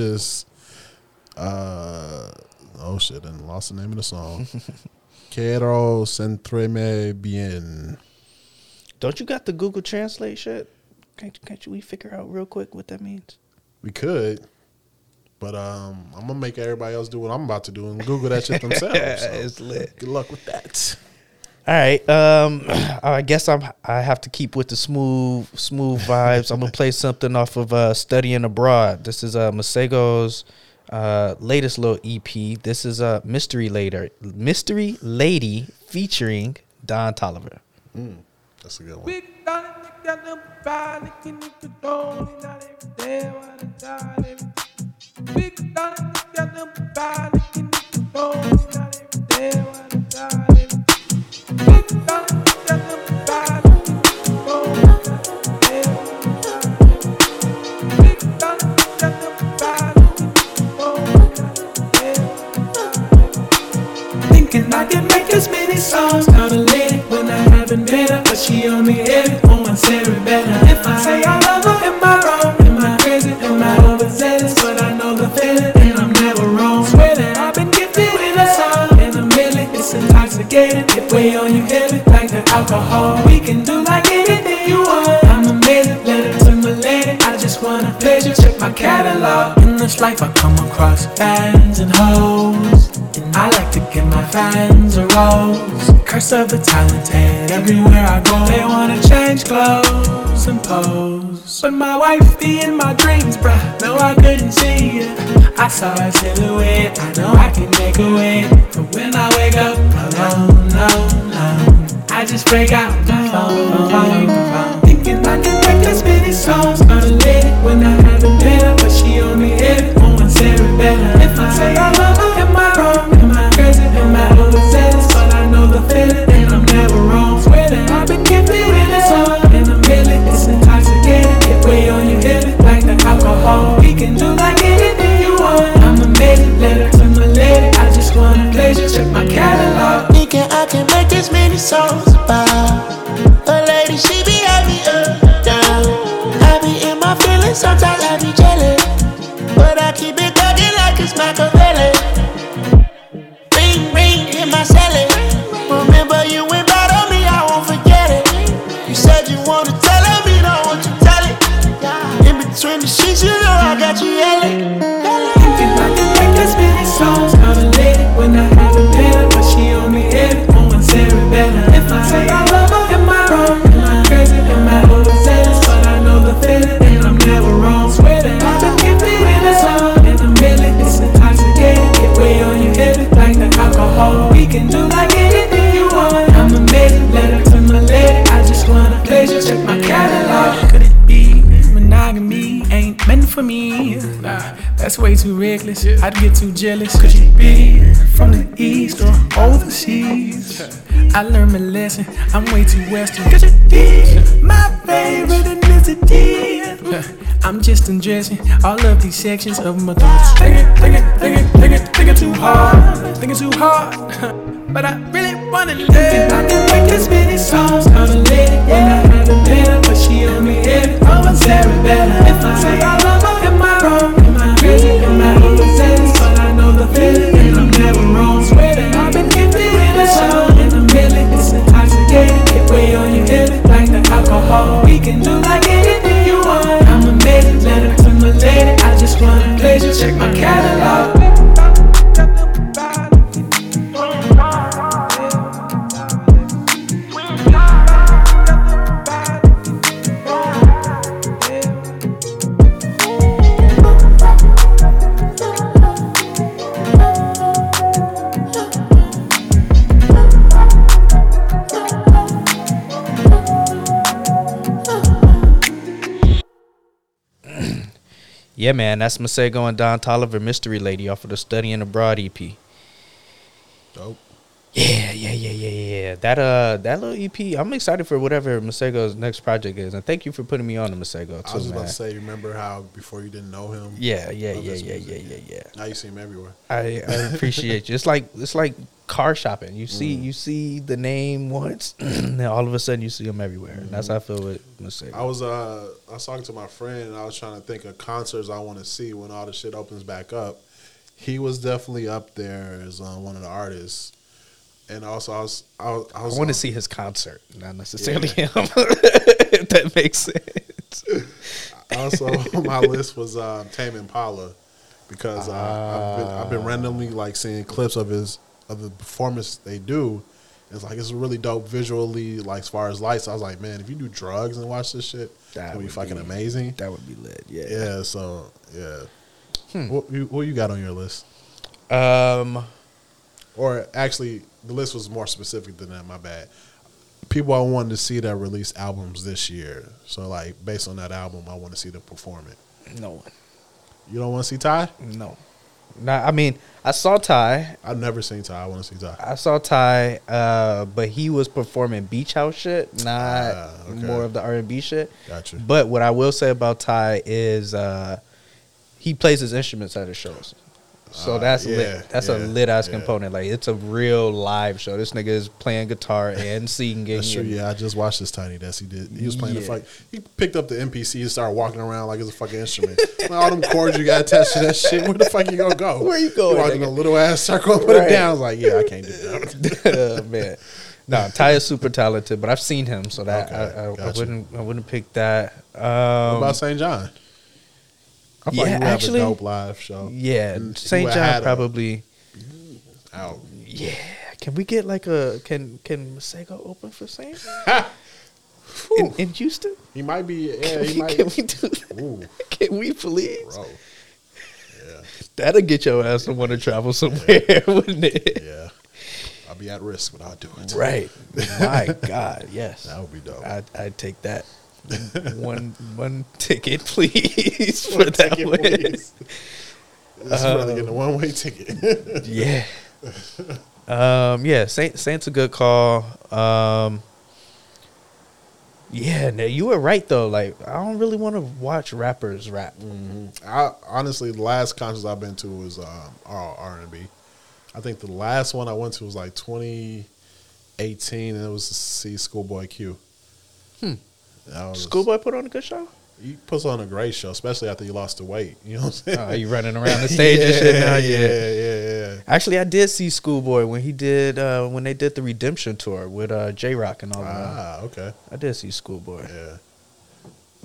Uchis. Uh, oh shit, and lost the name of the song. Quiero sentirme bien. Don't you got the Google Translate shit? Can't, can't you we figure out real quick what that means? We could, but um, I'm gonna make everybody else do what I'm about to do and Google that shit themselves. so it's lit. Good luck with that. All right. Um, I guess I'm. I have to keep with the smooth, smooth vibes. I'm gonna play something off of uh, "Studying Abroad." This is uh, Masego's uh, latest little EP. This is a uh, mystery later, mystery lady featuring Don Toliver. Mm, that's a good one. Thinking songs Call a lady when I haven't met her But she on me better If I say I alcohol We can do like anything you want I'm amazing, let it to my lady I just wanna pleasure, check my catalog In this life I come across fans and hoes and I like to give my fans a rose. Curse of the talented, everywhere I go, they wanna change clothes and pose. But my wife be in my dreams, bruh. No, I couldn't see it. I saw a silhouette, I know I can make a way. But when I wake up alone, alone, I just break out my phone. Thinking I can make as many songs, lady when I haven't met her, but she on me every one Sarah better. If I say I love her, am I wrong? Am I crazy? Am I overzealous? But I know the feeling, and I'm never wrong. Swear that I've been gifted with a song, and a million it's intoxicating. It weigh on you heavy like the alcohol. We can do like anything you want. I'm amazing, letter to my lady. I just wanna pleasure, check my catalog. Thinking I can make this many songs jealous. Could you be from the east or overseas? I learned my lesson. I'm way too western. Could you be my favorite ethnicity? I'm just undressing all of these sections of my thoughts. Thinking, thinking, thinking, thinking, thinking too hard. Thinking too hard. But I really wanna live. I can make as many songs. Call a lady when I haven't met but she on me every one Sarah better. If I say I love her, am I wrong? Am I crazy? Can do like anything you want. I'm amazing, letter to my lady. I just wanna pleasure, check my catalog. Yeah, man, that's Masego and Don Toliver Mystery Lady off of the Studying Abroad EP. Dope. Yeah, yeah, yeah, yeah, yeah. That uh, that little EP. I'm excited for whatever Masego's next project is, and thank you for putting me on to Masego too, I was just man. about to say, remember how before you didn't know him? Yeah, yeah, yeah, yeah, yeah, yeah, yeah. Now you see him everywhere. I, I appreciate you. It's like it's like car shopping. You see, Mm. you see the name once, and all of a sudden you see them everywhere. And that's how I feel with Masego. I was uh I was talking to my friend and I was trying to think of concerts I want to see when all the shit opens back up. He was definitely up there as uh, one of the artists, and also I was I was, I I want to see his concert, not necessarily him. if that makes sense. Also on my list was uh, Tame Impala because uh, I've, been, I've been randomly like seeing clips of his of the performance they do. It's like it's really dope visually, like as far as lights. I was like, man, if you do drugs and watch this shit, That that would be fucking be- amazing. That would be lit. Yeah. Yeah. So yeah. What, you, what you got on your list? Um. Or actually, the list was more specific than that. My bad. People I wanted to see that release albums this year. So like based on that album, I want to see them perform it. No one. You don't want to see Ty? No. Nah, I mean, I saw Ty. I've never seen Ty. I want to see Ty. I saw Ty, uh, but he was performing beach house shit, not Ah, okay. more of the R and B shit. Gotcha. But what I will say about Ty is uh, he plays his instruments at his shows. So that's yeah, lit. That's a lit ass yeah. component. Like it's a real live show. This nigga is playing guitar and singing. That's true. Yeah, I just watched this tiny desk. He did. He was playing the Yeah. fuck. He picked up the MPC and started walking around like it's a fucking instrument. Like, all them chords you got attached to that shit. Where the fuck you gonna go? Where you going, Walking a little ass circle put Right. it down. I was like, yeah, I can't do that. uh, man. No, Ty is super talented, but I've seen him, so that Okay, I, I, I wouldn't I wouldn't pick that. what Um, about SAINt JHN? I thought yeah, you actually- have a dope live show. yeah, mm, St. John had a- probably. out. Yeah, can we get like a can can Masego open for St. in, in Houston? He might be. Yeah, Can he we, might. can we do that? Ooh, Can we please? bro. Yeah, That'll get your ass to want to travel somewhere, wouldn't it? yeah. I'll be at risk, but I'll do it. Right. My God, yes. That would be dope. I'd, I'd take that. one one ticket, please, for that Ticket, one. please. This brother getting a one way ticket. Yeah. Um, yeah, Saint Saint's a good call. Um, yeah, no, you were right though. Like, I don't really want to watch rappers rap. I honestly, the last concert I've been to was um, all R and B. I think the last one I went to was like 2018, and it was to see Schoolboy Q. Hmm. Schoolboy put on a good show. He puts on a great show, especially after he lost the weight. You know what I'm saying? Oh, you running around the stage and shit now? yeah, Yeah. yeah, yeah. Actually, I did see Schoolboy when he did uh, when they did the Redemption tour with uh, Jay Rock and all that. Ah, okay. I did see Schoolboy. Yeah.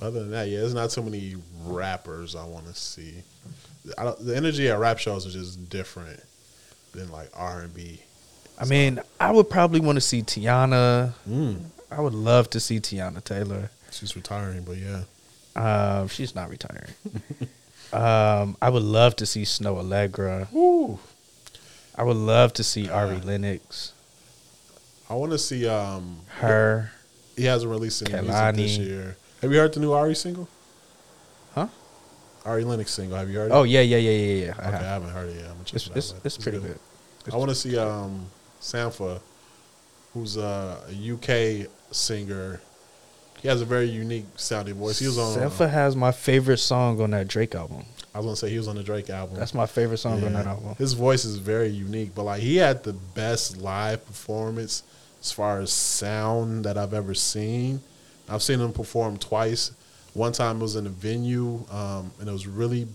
Other than that, yeah, there's not too many rappers I want to see. I don't, the energy at rap shows is just different than like R and B. I mean, I would probably want to see Teyana. Mm. I would love to see Teyana Taylor. She's retiring, but yeah. Um, she's not retiring. um, I would love to see Snoh Aalegra. Woo. I would love to see Ari Lennox. I want to see. Um, Her. he hasn't released any music this year. Have you heard the new Ari single? Huh? Ari Lennox single. Have you heard? Oh it? Oh yeah, yeah, yeah, yeah, yeah. I okay, I have. haven't heard it yet. I'm gonna check It's it out, it's, man. it's pretty good. I want to see um, Sampha, who's a UK singer. He has a very unique sounding voice. He was on. Sampha has my favorite song on that Drake album. I was gonna say he was on the Drake album. That's my favorite song on that album. His voice is very unique, but like he had the best live performance as far as sound that I've ever seen. I've seen him perform twice. One time it was in a venue, um, and it was really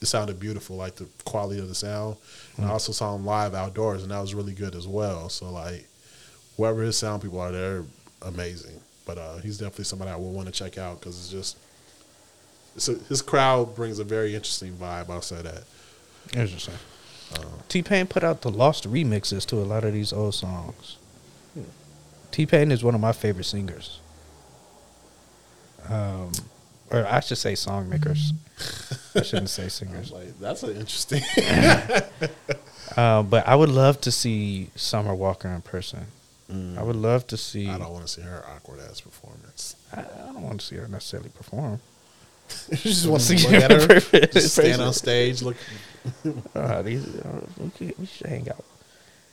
it sounded beautiful, like the quality of the sound. And I also saw him live outdoors, and that was really good as well. So like, whoever his sound people are, they're amazing. But uh, he's definitely somebody I would want to check out because it's just it's a, his crowd brings a very interesting vibe. I'll say that. Interesting. T Pain put out the lost remixes to a lot of these old songs. T Pain is one of my favorite singers. Um, or I should say song makers. I shouldn't say singers. Like that's an interesting. Um, but I would love to see Summer Walker in person. I would love to see. I don't want to see her awkward ass performance. I, don't want to see her necessarily perform. you just want to look at her, just stand on stage, look. Uh, these, uh, we, we should hang out.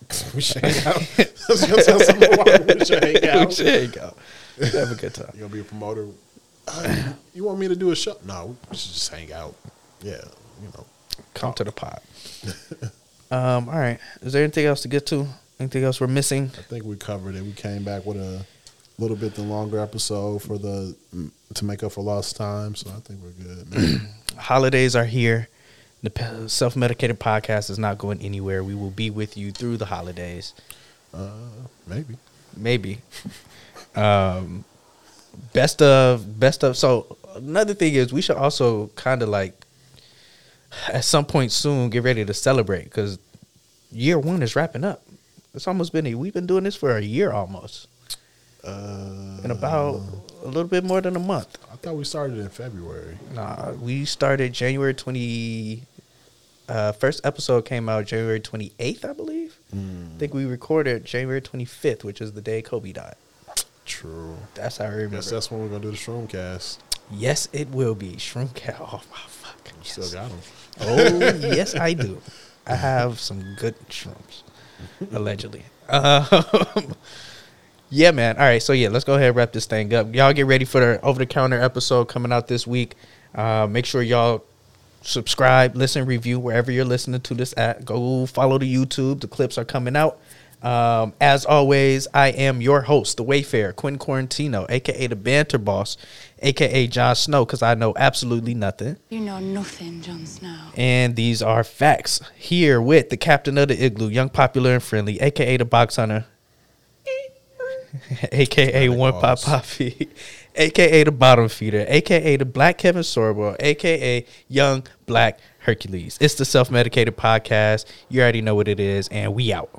We should hang out. I was gonna tell someone why we should hang we out. should hang out. Have a good time. You gonna be a promoter? Uh, you want me to do a show? No, we should just hang out. Yeah, you know. Come to the pot. um, all right. Is there anything else to get to? Anything else we're missing? I think we covered it. We came back with a little bit the longer episode for the to make up for lost time. So I think we're good. Holidays are here. The self medicated podcast is not going anywhere. We will be with you through the holidays. Uh, maybe. Maybe. um, best of best of. So another thing is we should also kind of like at some point soon get ready to celebrate because year one is wrapping up. It's almost been a, we've been doing this for a year almost. Uh, in about a little bit more than a month. I thought we started in February. Nah, we started January twenty. Uh, first episode came out January twenty eighth, I believe. Mm. I think we recorded January twenty fifth, which is the day Kobe died. True. That's how I remember. Guess that's when we're gonna do the Shroomcast. Yes, it will be Shroomcast. Oh my fuck! You Still got them. Oh yes, I do. I have some good shrooms, allegedly. Um, yeah, man. All right, so yeah, let's go ahead and wrap this thing up. Y'all get ready for the over the counter episode coming out this week. Uh, make sure y'all subscribe, listen, review wherever you're listening to this at. Go follow the YouTube. The clips are coming out. Um, as always, I am your host, the Wayfarer, Quinn Quarantino, aka the Banter Boss, aka Jon Snow, because I know absolutely nothing. You know nothing, Jon Snow. And these are facts. Here with the captain of the igloo, young, popular, and friendly, aka the Box Hunter, aka One Pop Poppy, aka the Bottom Feeder, aka the Black Kevin Sorbo, aka Young Black Hercules. It's the Self Medicated Podcast. You already know what it is, and we out.